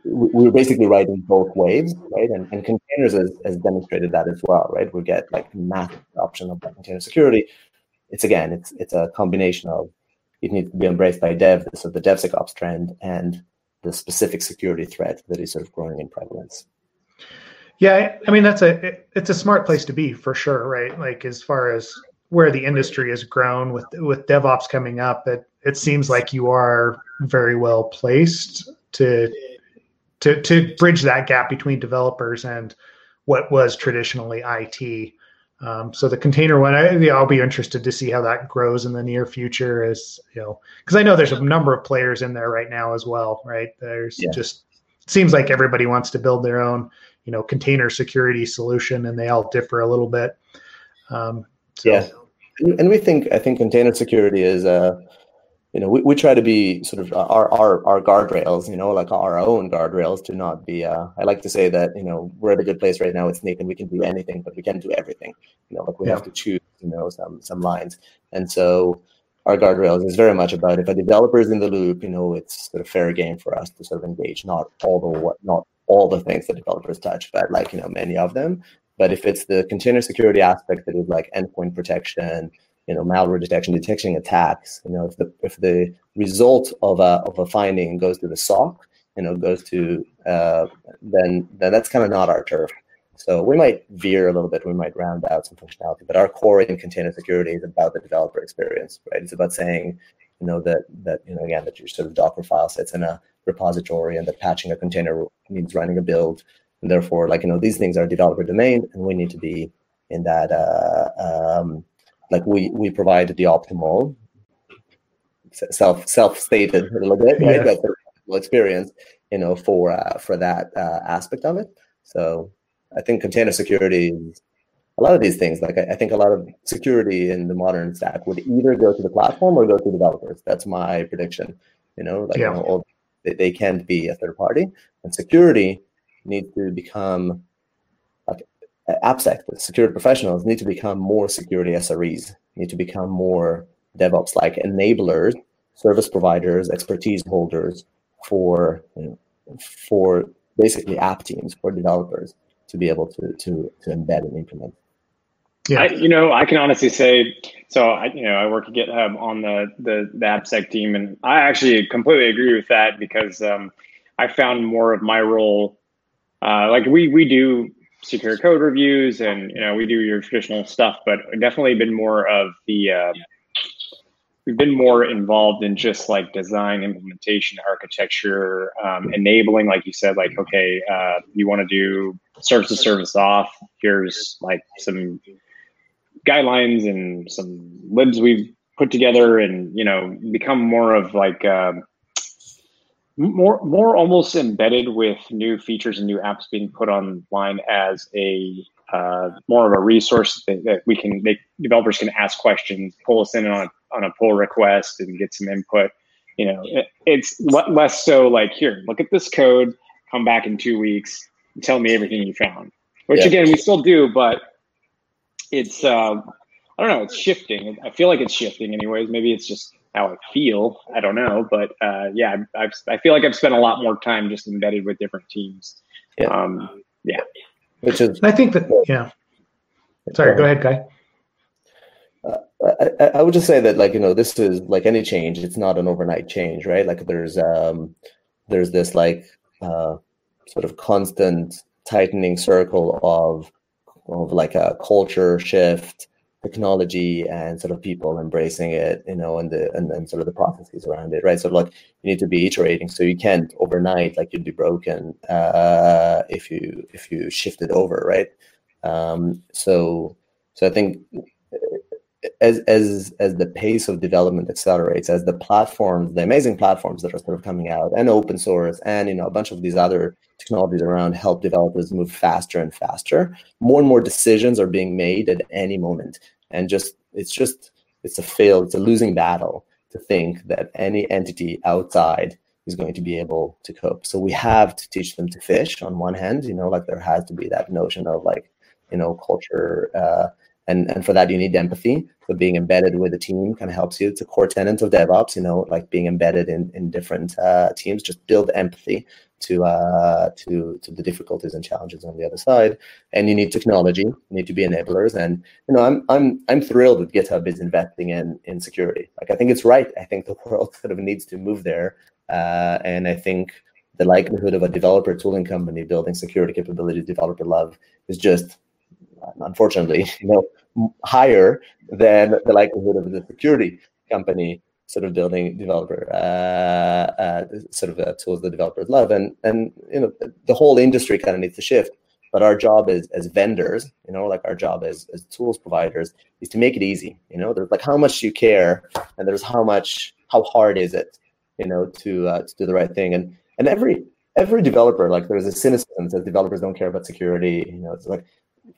we are basically riding both waves, right? And, and containers has, has, demonstrated that as well, right? We get like massive adoption of container security. It's again, it's it's a combination of it needs to be embraced by dev, so the DevSecOps trend, and the specific security threat that is sort of growing in prevalence. Yeah, I mean that's a it's a smart place to be for sure, right? Like as far as where the industry has grown with with DevOps coming up, it it seems like you are very well placed to to to bridge that gap between developers and what was traditionally IT. Um, so the container one, I, will be interested to see how that grows in the near future. As you know, because I know there's a number of players in there right now as well. Right? There's yeah. just seems like everybody wants to build their own, you know, container security solution, and they all differ a little bit. Um, so. Yeah, and we think I think container security is a you know, we, we try to be sort of our, our, our guardrails, you know, like our own guardrails to not be, uh, I like to say that, you know, we're at a good place right now with Snyk and we can do anything, but we can't do everything, you know, like we yeah. have to choose, you know, some, some lines. And so our guardrails is very much about if a developer is in the loop, you know, it's sort of fair game for us to sort of engage, not all the, what, not all the things that developers touch, but like, you know, many of them. But if it's the container security aspect that is like endpoint protection, you know malware detection, detecting attacks. You know, if the if the result of a of a finding goes to the SOC, you know, goes to uh, then then that's kind of not our turf. So we might veer a little bit. We might round out some functionality, but our core in container security is about the developer experience, right? It's about saying, you know, that that you know again that your sort of Docker file sits in a repository and that patching a container means running a build, and therefore, like you know, these things are developer domain, and we need to be in that uh, um, like we we provide the optimal self self stated a little bit right? Yeah. experience you know for uh, for that uh, aspect of it. So i think container security a lot of these things. Like I, I, think a lot of security in the modern stack would either go to the platform or go to developers. That's my prediction you know like yeah. you know, all, they, they can't be a third party. And security needs to become AppSec, the security professionals, need to become more security SREs, need to become more DevOps like enablers, service providers, expertise holders for you know, for basically app teams for developers to be able to to to embed and implement. Yeah, I, you know, I can honestly say, so I, you know, I work at GitHub on the the, the AppSec team, and I actually completely agree with that because um, I found more of my role, uh, like we we do secure code reviews and you know we do your traditional stuff but definitely been more of the uh, we've been more involved in just like design implementation architecture um, enabling like you said like okay uh, you want to do service to service off here's like some guidelines and some libs we've put together and you know become more of like uh, more more almost embedded with new features and new apps being put online as a uh, more of a resource that, that, we can make developers can ask questions, pull us in on a, on a pull request, and get some input. You know, it, it's less so like here, look at this code, come back in two weeks, and tell me everything you found. Which yeah. again, we still do, but it's uh, I don't know, it's shifting. I feel like it's shifting, anyways. Maybe it's just how I feel. I don't know, but uh, yeah, I've, I feel like I've spent a lot more time just embedded with different teams. Yeah. Um, yeah. Which is, I think that, yeah. Sorry, go ahead, Guy. Uh, I, I, would just say that, like you know, this is like any change. It's not an overnight change, right? Like there's um, there's this like uh, sort of constant tightening circle of of like a culture shift, technology and sort of people embracing it, you know, and the and then sort of the processes around it, right? So like you need to be iterating. So you can't overnight like you'd be broken uh, if you if you shift it over, right? Um, so so I think as as as the pace of development accelerates, as the platforms, the amazing platforms that are sort of coming out, and open source, and you know a bunch of these other technologies around help developers move faster and faster. More and more decisions are being made at any moment and just it's just it's a fail it's a losing battle to think that any entity outside is going to be able to cope. So we have to teach them to fish on one hand, you know, like there has to be that notion of like, you know, culture. Uh, and, and for that, you need empathy. So being embedded with a team kind of helps you. It's a core tenet of DevOps, you know, like being embedded in, in different uh, teams, just build empathy to uh, to to the difficulties and challenges on the other side. And you need technology, you need to be enablers. And you know, I'm I'm I'm thrilled that GitHub is investing in in security. Like I think it's right. I think the world sort of needs to move there. Uh, and I think the likelihood of a developer tooling company building security capabilities developer love is just unfortunately you know higher than the likelihood of the security company sort of building developer uh, uh, sort of uh, tools the developers love and and you know the whole industry kind of needs to shift but our job is as vendors you know like our job as, as tools providers is to make it easy you know there's like how much you care and there's how much how hard is it you know, to uh, to do the right thing. And and every every developer, like there's a cynicism that developers don't care about security. You know, it's like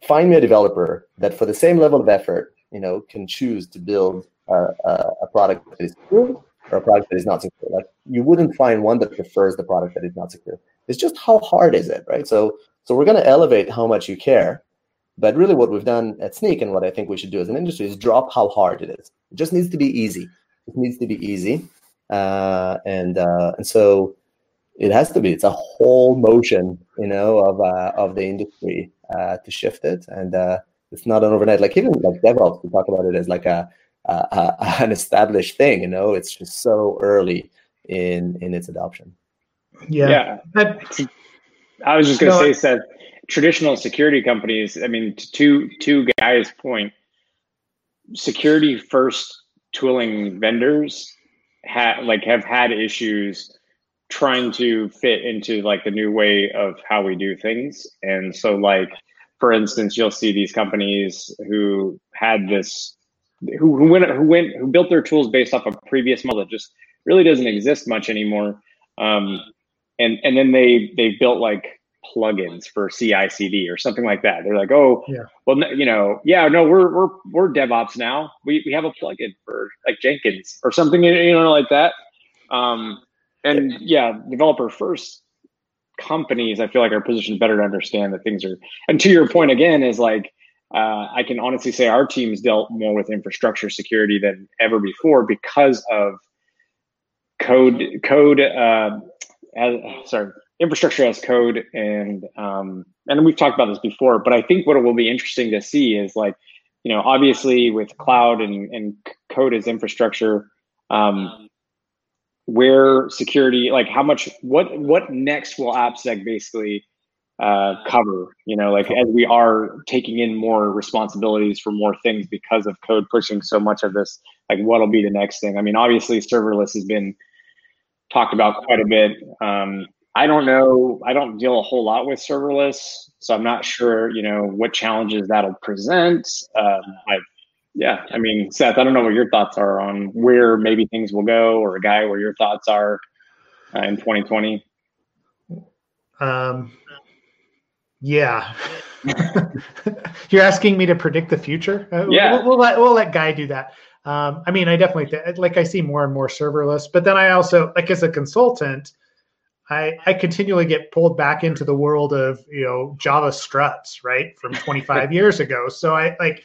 find me a developer that for the same level of effort, you know, can choose to build a, product that is secure or a product that is not secure. Like you wouldn't find one that prefers the product that is not secure. It's just how hard is it, right? So so we're going to elevate how much you care, but really what we've done at Snyk and what I think we should do as an industry is drop how hard it is. It just needs to be easy. It needs to be easy uh, and uh, and so it has to be. It's a whole motion, you know, of uh, of the industry uh, to shift it, and uh, it's not an overnight. Like even like DevOps, we talk about it as like a, a, a an established thing. You know, it's just so early in in its adoption. Yeah, yeah. I was just going to say, Seth, traditional security companies. I mean, to to Guy's point, security first tooling vendors had like have had issues trying to fit into like the new way of how we do things and so like for instance you'll see these companies who had this who, who went who went who built their tools based off a previous model that just really doesn't exist much anymore um, and and then they they built like plugins for CI/CD or something like that. They're like, oh, yeah. well, you know, yeah, no, we're we're we're DevOps now. We we have a plugin for like Jenkins or something, you know, like that. Um, and yeah, developer first companies, I feel like are positioned better to understand that things are. And to your point again, is like. Uh, I can honestly say our team's dealt more with infrastructure security than ever before because of code code uh, as, sorry infrastructure as code and um, and we've talked about this before but i think what will be interesting to see is like you know obviously with cloud and, and code as infrastructure um, where security like how much what what next will appsec basically uh, cover you know like as we are taking in more responsibilities for more things because of code pushing so much of this like what'll be the next thing i mean obviously serverless has been talked about quite a bit um, I don't know. I don't deal a whole lot with serverless, so I'm not sure. You know what challenges that'll present. Um, I, yeah, I mean, Seth, I don't know what your thoughts are on where maybe things will go, or a guy where your thoughts are uh, in 2020. Um, yeah. You're asking me to predict the future. Uh, yeah, we'll, we'll, let we'll let Guy do that. Um, I mean, I definitely like I see more and more serverless, but then I also like as a consultant. I, I continually get pulled back into the world of you know Java struts right from 25 years ago. So I like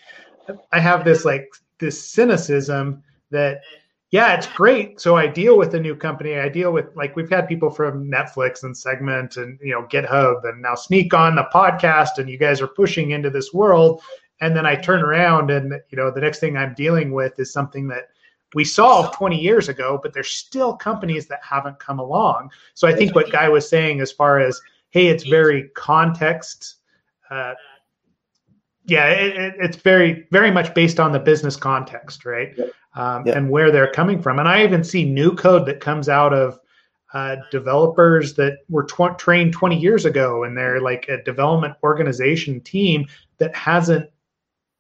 I have this like this cynicism that yeah it's great. So I deal with a new company. I deal with like we've had people from Netflix and Segment and you know GitHub and now Snyk on the podcast and you guys are pushing into this world. And then I turn around and you know the next thing I'm dealing with is something that we solved 20 years ago, but there's still companies that haven't come along. So I think what Guy was saying, as far as hey, it's very context. Uh, yeah, it, it's very very much based on the business context, right? Um, and where they're coming from. And I even see new code that comes out of uh, developers that were tw- trained 20 years ago, and they're like a development organization team that hasn't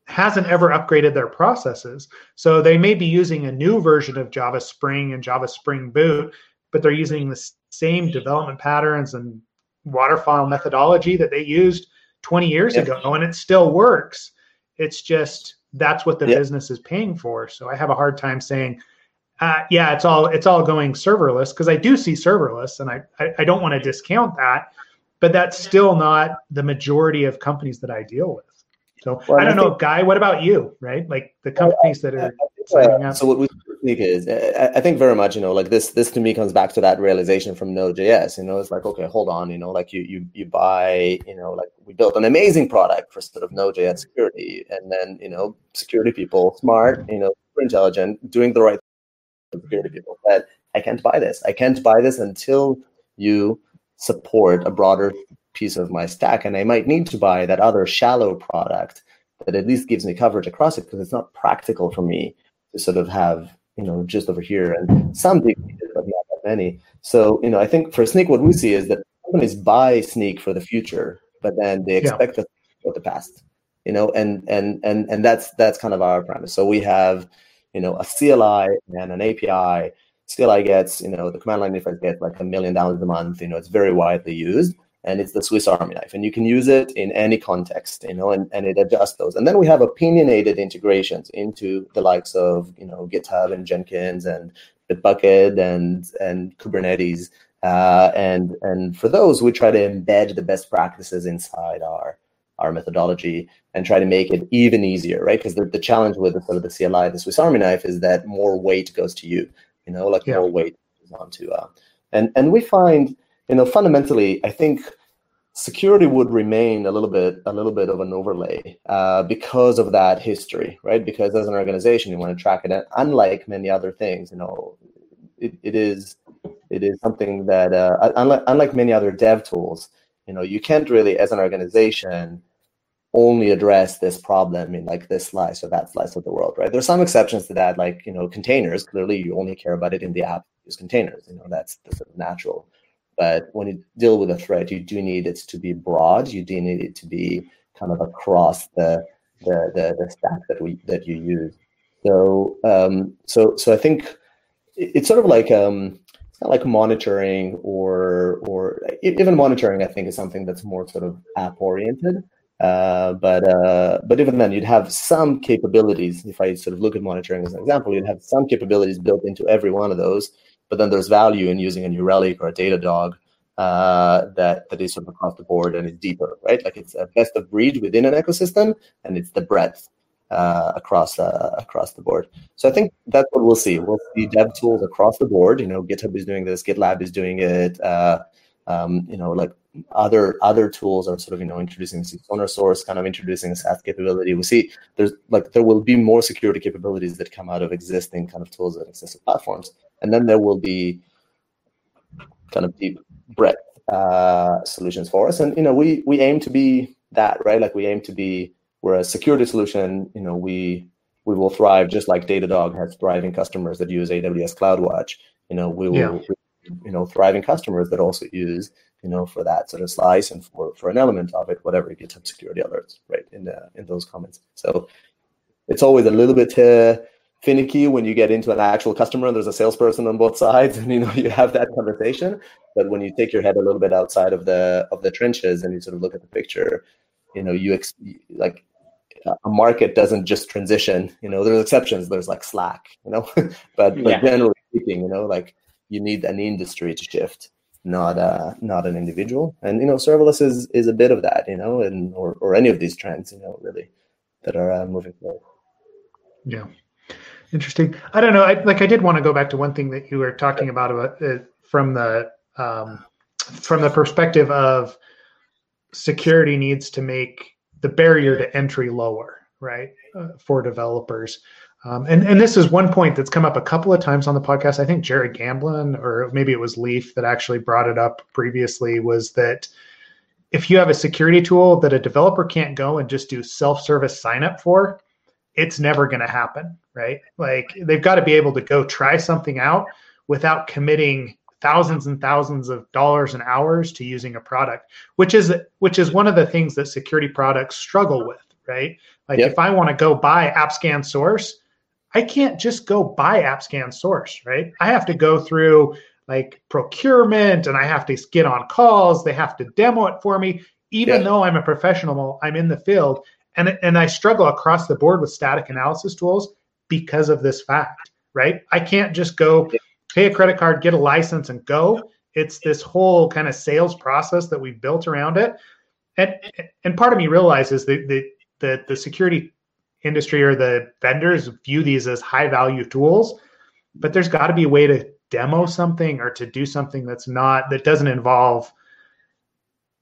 hasn't ever upgraded their processes. So they may be using a new version of Java Spring and Java Spring Boot, but they're using the same development patterns and waterfall methodology that they used 20 years yeah. ago, and it still works. It's just that's what the yeah. business is paying for. So I have a hard time saying uh, yeah, it's all it's all going serverless because I do see serverless, and I, I, I don't want to discount that, but that's still not the majority of companies that I deal with. So well, I don't I know, Guy. What about you? Right, like the companies that are up. So what we think uh, is, I think very much, you know, like this. This to me comes back to that realization from Node.js. You know, it's like, okay, hold on. You know, like you you you buy, you know, like we built an amazing product for sort of Node.js security, and then you know, security people, smart, you know, intelligent, doing the right security people that I can't buy this. I can't buy this until you support a broader piece of my stack. And I might need to buy that other shallow product that at least gives me coverage across it because it's not practical for me to sort of have, you know, just over here and some big but not that many. So, you know, I think for Snyk, what we see is that companies buy Snyk for the future, but then they expect yeah. us for the past. You know, and and and and that's that's kind of our premise. So we have you know, a CLI and an API. CLI gets, you know, the command line interface gets like a million dollars a month. You know, it's very widely used and it's the Swiss Army knife. And you can use it in any context, you know, and, and it adjusts those. And then we have opinionated integrations into the likes of, you know, GitHub and Jenkins and Bitbucket and and Kubernetes. Uh, and and for those, we try to embed the best practices inside our our methodology and try to make it even easier, right? Because the, the challenge with the sort of the CLI, the Swiss Army knife, is that more weight goes to you, you know, like yeah. more weight goes onto, uh, and and we find, you know, fundamentally, I think security would remain a little bit a little bit of an overlay uh, because of that history, right? Because as an organization, you want to track it. unlike many other things, you know, it, it is it is something that uh, unlike unlike many other dev tools, you know, you can't really, as an organization, only address this problem in like this slice or that slice of the world, right? There's some exceptions to that, like you know, containers. Clearly, you only care about it in the app. Use containers. You know, that's, that's sort of natural. But when you deal with a threat, you do need it to be broad. You do need it to be kind of across the the the, the stack that we that you use. So um, so so I think it's sort of like um, not like monitoring or or even monitoring. I think is something that's more sort of app oriented. Uh, but uh, but even then, you'd have some capabilities. If I sort of look at monitoring as an example, you'd have some capabilities built into every one of those. But then there's value in using a New Relic or a Datadog uh, that that is sort of across the board and is deeper, right? Like it's a best of breed within an ecosystem, and it's the breadth uh, across uh, across the board. So I think that's what we'll see. We'll see dev tools across the board. You know, GitHub is doing this, GitLab is doing it. Uh, um, you know, like other other tools are sort of you know introducing Sonar Source, kind of introducing SAST capability. We see there's like there will be more security capabilities that come out of existing kind of tools and existing platforms, and then there will be kind of deep breadth uh, solutions for us. And you know, we we aim to be that right. Like we aim to be we're a security solution, you know, we we will thrive just like Datadog has thriving customers that use AWS CloudWatch. You know, we will, yeah. you know, thriving customers that also use, you know, for that sort of slice and for for an element of it, whatever GitHub security alerts, right? In the in those comments. So it's always a little bit uh, finicky when you get into an actual customer and there's a salesperson on both sides, and you know you have that conversation. But when you take your head a little bit outside of the of the trenches and you sort of look at the picture, you know, you ex- like a market doesn't just transition. You know, there's exceptions. There's like Slack, you know, but, yeah. but generally speaking, you know, like you need an industry to shift, not uh not an individual. And you know, serverless is is a bit of that, you know, and or or any of these trends, you know, really that are uh, moving forward. Yeah, interesting. I don't know. I like I did want to go back to one thing that you were talking about about uh, from the um, from the perspective of security needs to make the barrier to entry lower, right, uh, for developers. Um, and and this is one point that's come up a couple of times on the podcast. I think Jerry Gamblin, or maybe it was Leif, that actually brought it up previously. Was that if you have a security tool that a developer can't go and just do self-service sign up for, it's never going to happen, right? Like they've got to be able to go try something out without committing thousands and thousands of dollars and hours to using a product which is which is one of the things that security products struggle with right like yep. if i want to go buy appscan source i can't just go buy appscan source right i have to go through like procurement and i have to get on calls they have to demo it for me even yep. though i'm a professional i'm in the field and and i struggle across the board with static analysis tools because of this fact right? I can't just go pay a credit card, get a license, and go. It's this whole kind of sales process that we've built around it. And and part of me realizes that the the, the security industry or the vendors view these as high value tools, but there's got to be a way to demo something or to do something that's not that doesn't involve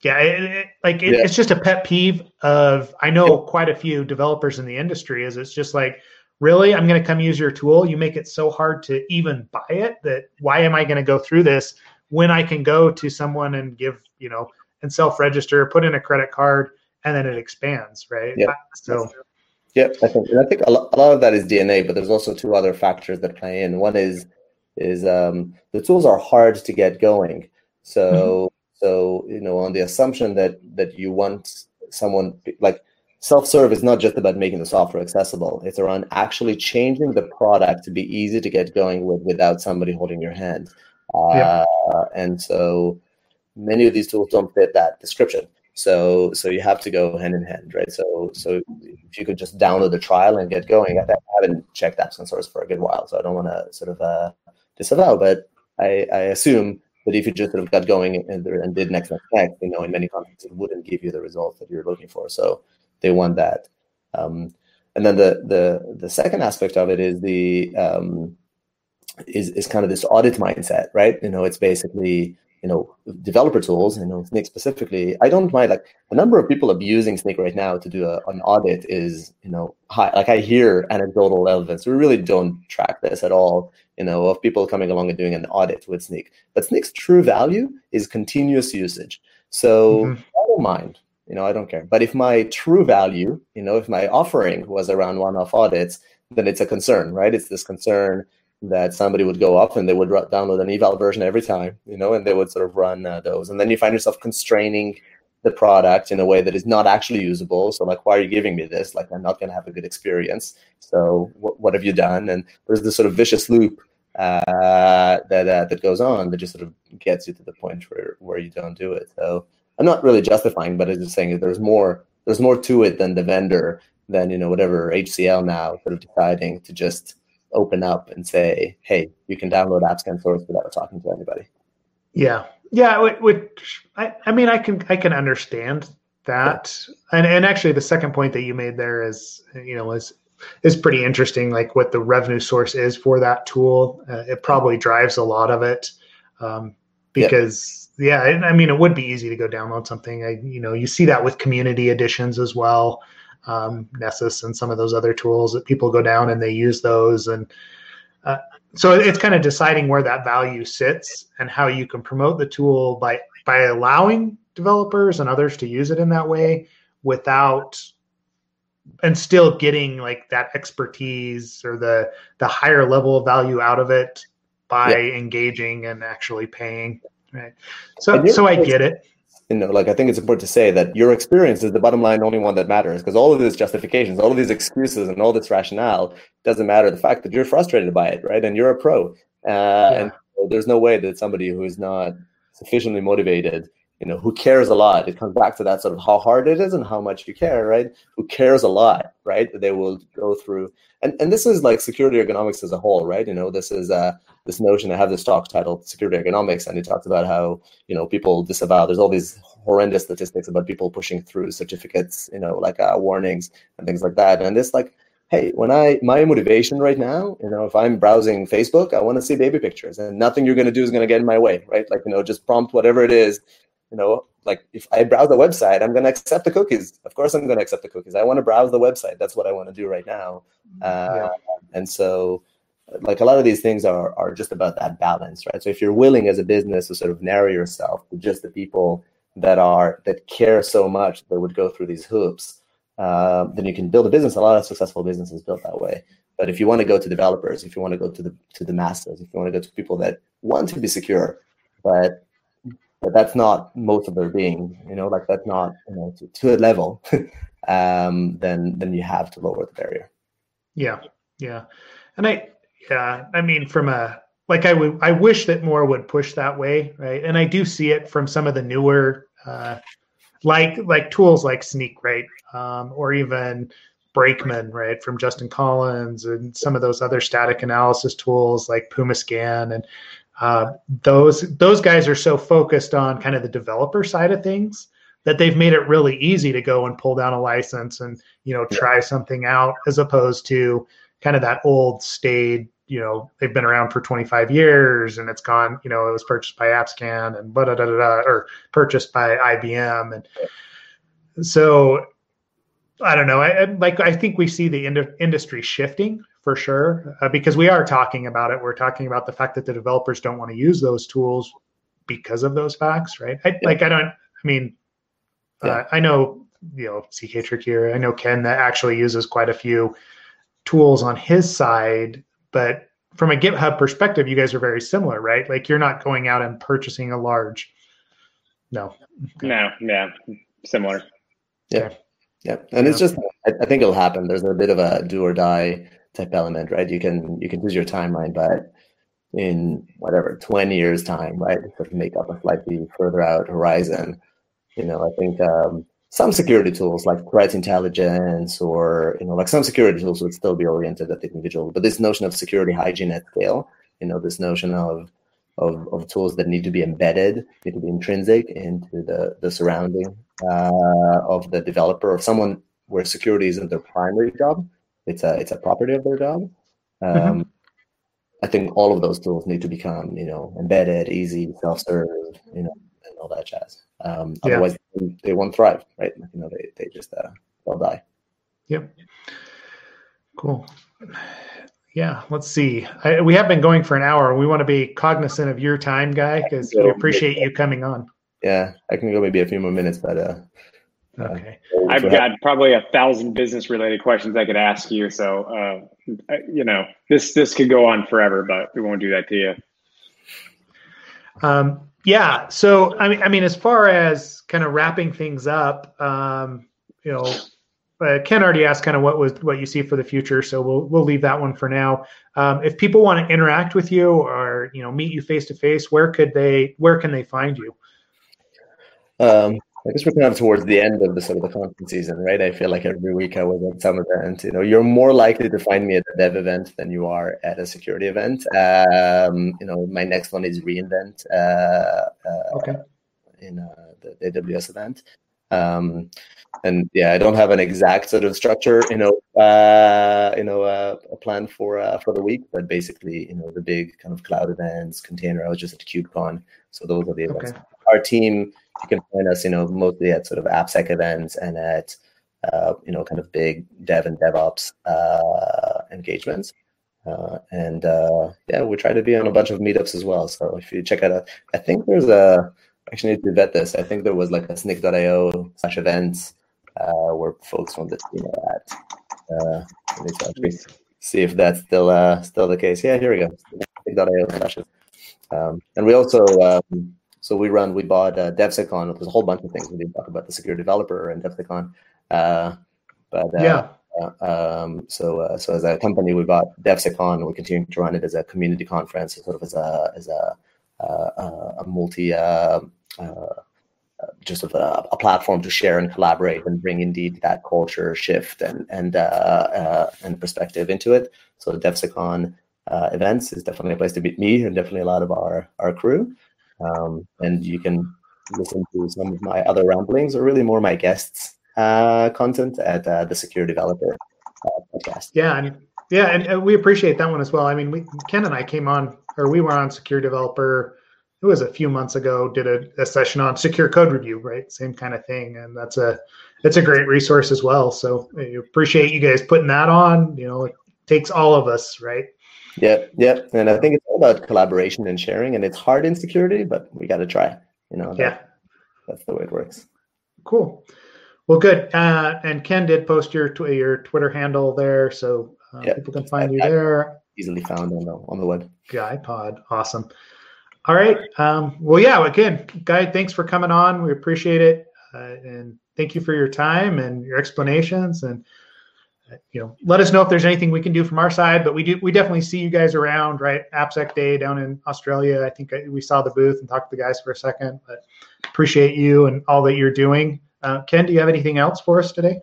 yeah it, it, like it, yeah. it's just a pet peeve of i know quite a few developers in the industry is it's just like really i'm going to come use your tool you make it so hard to even buy it that why am i going to go through this when i can go to someone and give you know and self-register put in a credit card and then it expands right yeah. so yeah i think and i think a lot, of that is dna but there's also two other factors that play in one is is um, the tools are hard to get going. So mm-hmm. so you know on the assumption that that you want someone like self-serve is not just about making the software accessible. It's around actually changing the product to be easy to get going with without somebody holding your hand. Uh, And so many of these tools don't fit that description. So so you have to go hand in hand, right? So so if you could just download the trial and get going, I haven't checked AppScan Source for a good while, so I don't want to sort of uh, disavow, but I, I assume that if you just sort of got going and, and did next, next, next, you know, in many contexts, it wouldn't give you the results that you're looking for. So they want that. Um, and then the the the second aspect of it is the um, is is kind of this audit mindset, right? You know, it's basically you know developer tools you know Snyk specifically i don't mind like the number of people abusing Snyk right now to do a, an audit is you know high. Like i hear anecdotal evidence. We really don't track this at all you know of people coming along and doing an audit with Snyk but Snyk's true value is continuous usage. So mm-hmm. i don't mind you know i don't care. But if my true value you know if my offering was around one-off audits then it's a concern right? It's this concern that somebody would go up and they would download an eval version every time, you know, and they would sort of run uh, those. And then you find yourself constraining the product in a way that is not actually usable. So, like, why are you giving me this? Like, I'm not going to have a good experience. So, wh- what have you done? And there's this sort of vicious loop uh, that uh, that goes on that just sort of gets you to the point where where you don't do it. So, I'm not really justifying, but I'm just saying that there's more there's more to it than the vendor than you know whatever HCL now sort of deciding to just open up and say, hey, you can download AppScan source without talking to anybody. Yeah. Yeah. Which I, I mean, I can, I can understand that. Yeah. And, and actually the second point that you made there is, you know, is, is pretty interesting. Like what the revenue source is for that tool. Uh, it probably drives a lot of it. Um, because yeah. yeah, I mean, it would be easy to go download something. I, you know, you see that with community editions as well um, Nessus and some of those other tools that people go down and they use those. And uh, so it's kind of deciding where that value sits and how you can promote the tool by by allowing developers and others to use it in that way without and still getting like that expertise or the the higher level of value out of it by yeah. engaging and actually paying right so so i get it you know, like I think it's important to say that your experience is the bottom line, only one that matters. Because all of these justifications, all of these excuses, and all this rationale doesn't matter. The fact that you're frustrated by it, right? And you're a pro, uh, yeah. and there's no way that somebody who is not sufficiently motivated, you know, who cares a lot. It comes back to that sort of how hard it is and how much you care, right? Who cares a lot, right? They will go through, and and this is like security ergonomics as a whole, right? You know, this is uh this notion. I have this talk titled "Security Ergonomics," and he talks about how you know people disavow. There's all these horrendous statistics about people pushing through certificates, you know, like uh, warnings and things like that. And it's like, hey, when I my motivation right now, you know, if I'm browsing Facebook, I want to see baby pictures, and nothing you're going to do is going to get in my way, right? Like you know, just prompt whatever it is. You know, like if I browse the website, I'm going to accept the cookies. Of course, I'm going to accept the cookies. I want to browse the website. That's what I want to do right now. Uh, yeah. And so like a lot of these things are are just about that balance, right? So if you're willing as a business to sort of narrow yourself to just the people that are that care so much that would go through these hoops, uh, then you can build a business. A lot of successful businesses built that way. But if you want to go to developers, if you want to go to the to the masses, if you want to go to people that want to be secure, but but that's not most of their being, you know, like that's not you know to, to a level, um, then then you have to lower the barrier. Yeah, yeah, and I yeah, I mean, from a like I would, I wish that more would push that way, right? And I do see it from some of the newer, uh, like like tools like Snyk right, um, or even Brakeman, right, from Justin Collins, and some of those other static analysis tools like PumaScan, and uh, those those guys are so focused on kind of the developer side of things that they've made it really easy to go and pull down a license and you know try something out as opposed to kind of that old stayed you know they've been around for 25 years and it's gone you know it was purchased by appscan and blah, da, da, da, or purchased by ibm and so i don't know I, like i think we see the ind- industry shifting for sure uh, because we are talking about it we're talking about the fact that the developers don't want to use those tools because of those facts right I, yeah. like i don't i mean yeah. uh, i know you know ck trick here i know ken that actually uses quite a few tools on his side but from a GitHub perspective, you guys are very similar, right? Like you're not going out and purchasing a large. No. No. Yeah. Similar. Yeah. Yeah. And yeah. it's just, I think it'll happen. There's a bit of a do or die type element, right? You can, you can use your timeline, but in whatever 20 years time, right? To make up a slightly further out horizon. You know, I think um, some security tools like threat intelligence or you know like some security tools would still be oriented at the individual but this notion of security hygiene at scale you know this notion of of, of tools that need to be embedded need to be intrinsic into the the surrounding uh, of the developer or someone where security isn't their primary job it's a it's a property of their job um, mm-hmm. i think all of those tools need to become you know embedded easy self-serve you know and all that jazz um, yeah. Otherwise, they won't thrive, right? You know, they they just uh, they'll die. Yep. Cool. Yeah, let's see. I, we have been going for an hour. We want to be cognizant of your time, guy, because we appreciate you coming on. Yeah, I can go maybe a few more minutes, but uh, uh okay. I've got probably a thousand business related questions I could ask you. So, uh, you know, this this could go on forever, but we won't do that to you. Um, yeah. So I mean, I mean, as far as kind of wrapping things up, um, you know, uh, Ken already asked kind of what was what you see for the future, so we'll we'll leave that one for now. Um, if people want to interact with you or you know meet you face to face, where could they where can they find you? Um, I guess we're kind of towards the end of the sort of the conference season, right? I feel like every week I was at some event. You know, you're more likely to find me at a dev event than you are at a security event. Um, you know, my next one is reInvent. Uh, uh, okay. In uh, the AWS event, um, and yeah, I don't have an exact sort of structure, you know, uh, you know, uh, a plan for uh, for the week, but basically, you know, the big kind of cloud events, container. I was just at KubeCon, so those are the events. Okay. Our team you can find us, you know, mostly at sort of AppSec events and at, uh, you know, kind of big dev and DevOps uh, engagements. Uh, and uh, yeah, we try to be on a bunch of meetups as well. So if you check out, I think there's a, actually need to vet this. I think there was like a snyk.io slash events uh, where folks from the team are at. Uh, me see if that's still uh, still the case. Yeah, here we go. snyk.io slash. Um, and we also um, so we run, we bought uh, DevSecCon. There's a whole bunch of things. We didn't talk about the secure developer and DevSecCon. Uh, but uh, yeah. Uh, um, so, uh, so as a company, we bought DevSecCon. we're continuing to run it as a community conference, sort of as a as a uh, a multi just of a, a, platform to share and collaborate and bring indeed that culture shift and and and perspective into it. So DevSecCon events is definitely a place to meet me and definitely a lot of our our crew. Um, and you can listen to some of my other ramblings or really more my guests uh, content at uh, the Secure Developer uh, podcast. Yeah, and yeah, and, and, we appreciate that one as well. I mean, we, Ken and I came on, or we were on Secure Developer. It was a few months ago. Did a, a session on secure code review, right? Same kind of thing, and that's a it's a great resource as well. So we appreciate you guys putting that on. You know, it takes all of us, right? Yeah, yeah, and I think it's all about collaboration and sharing, and it's hard in security, but we got to try. You know, yeah, that's the way it works. Cool. Well, good. Uh, and Ken did post your tw- your Twitter handle there, so uh, yeah. people can find I, you there. Easily found on the on the web. GuyPod, awesome. All right. Um, well, yeah. Again, Guy, thanks for coming on. We appreciate it, uh, and thank you for your time and your explanations and you know, let us know if there's anything we can do from our side. But we do, we definitely see you guys around, right? AppSec Day down in Australia. I think we saw the booth and talked to the guys for a second. But appreciate you and all that you're doing. Uh, Ken, do you have anything else for us today?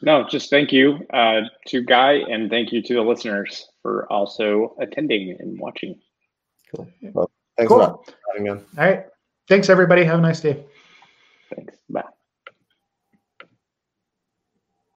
No, just thank you uh, to Guy and thank you to the listeners for also attending and watching. Cool. Well, thanks Cool. a lot for having me on. All right. Thanks, everybody. Have a nice day. Thanks. Bye.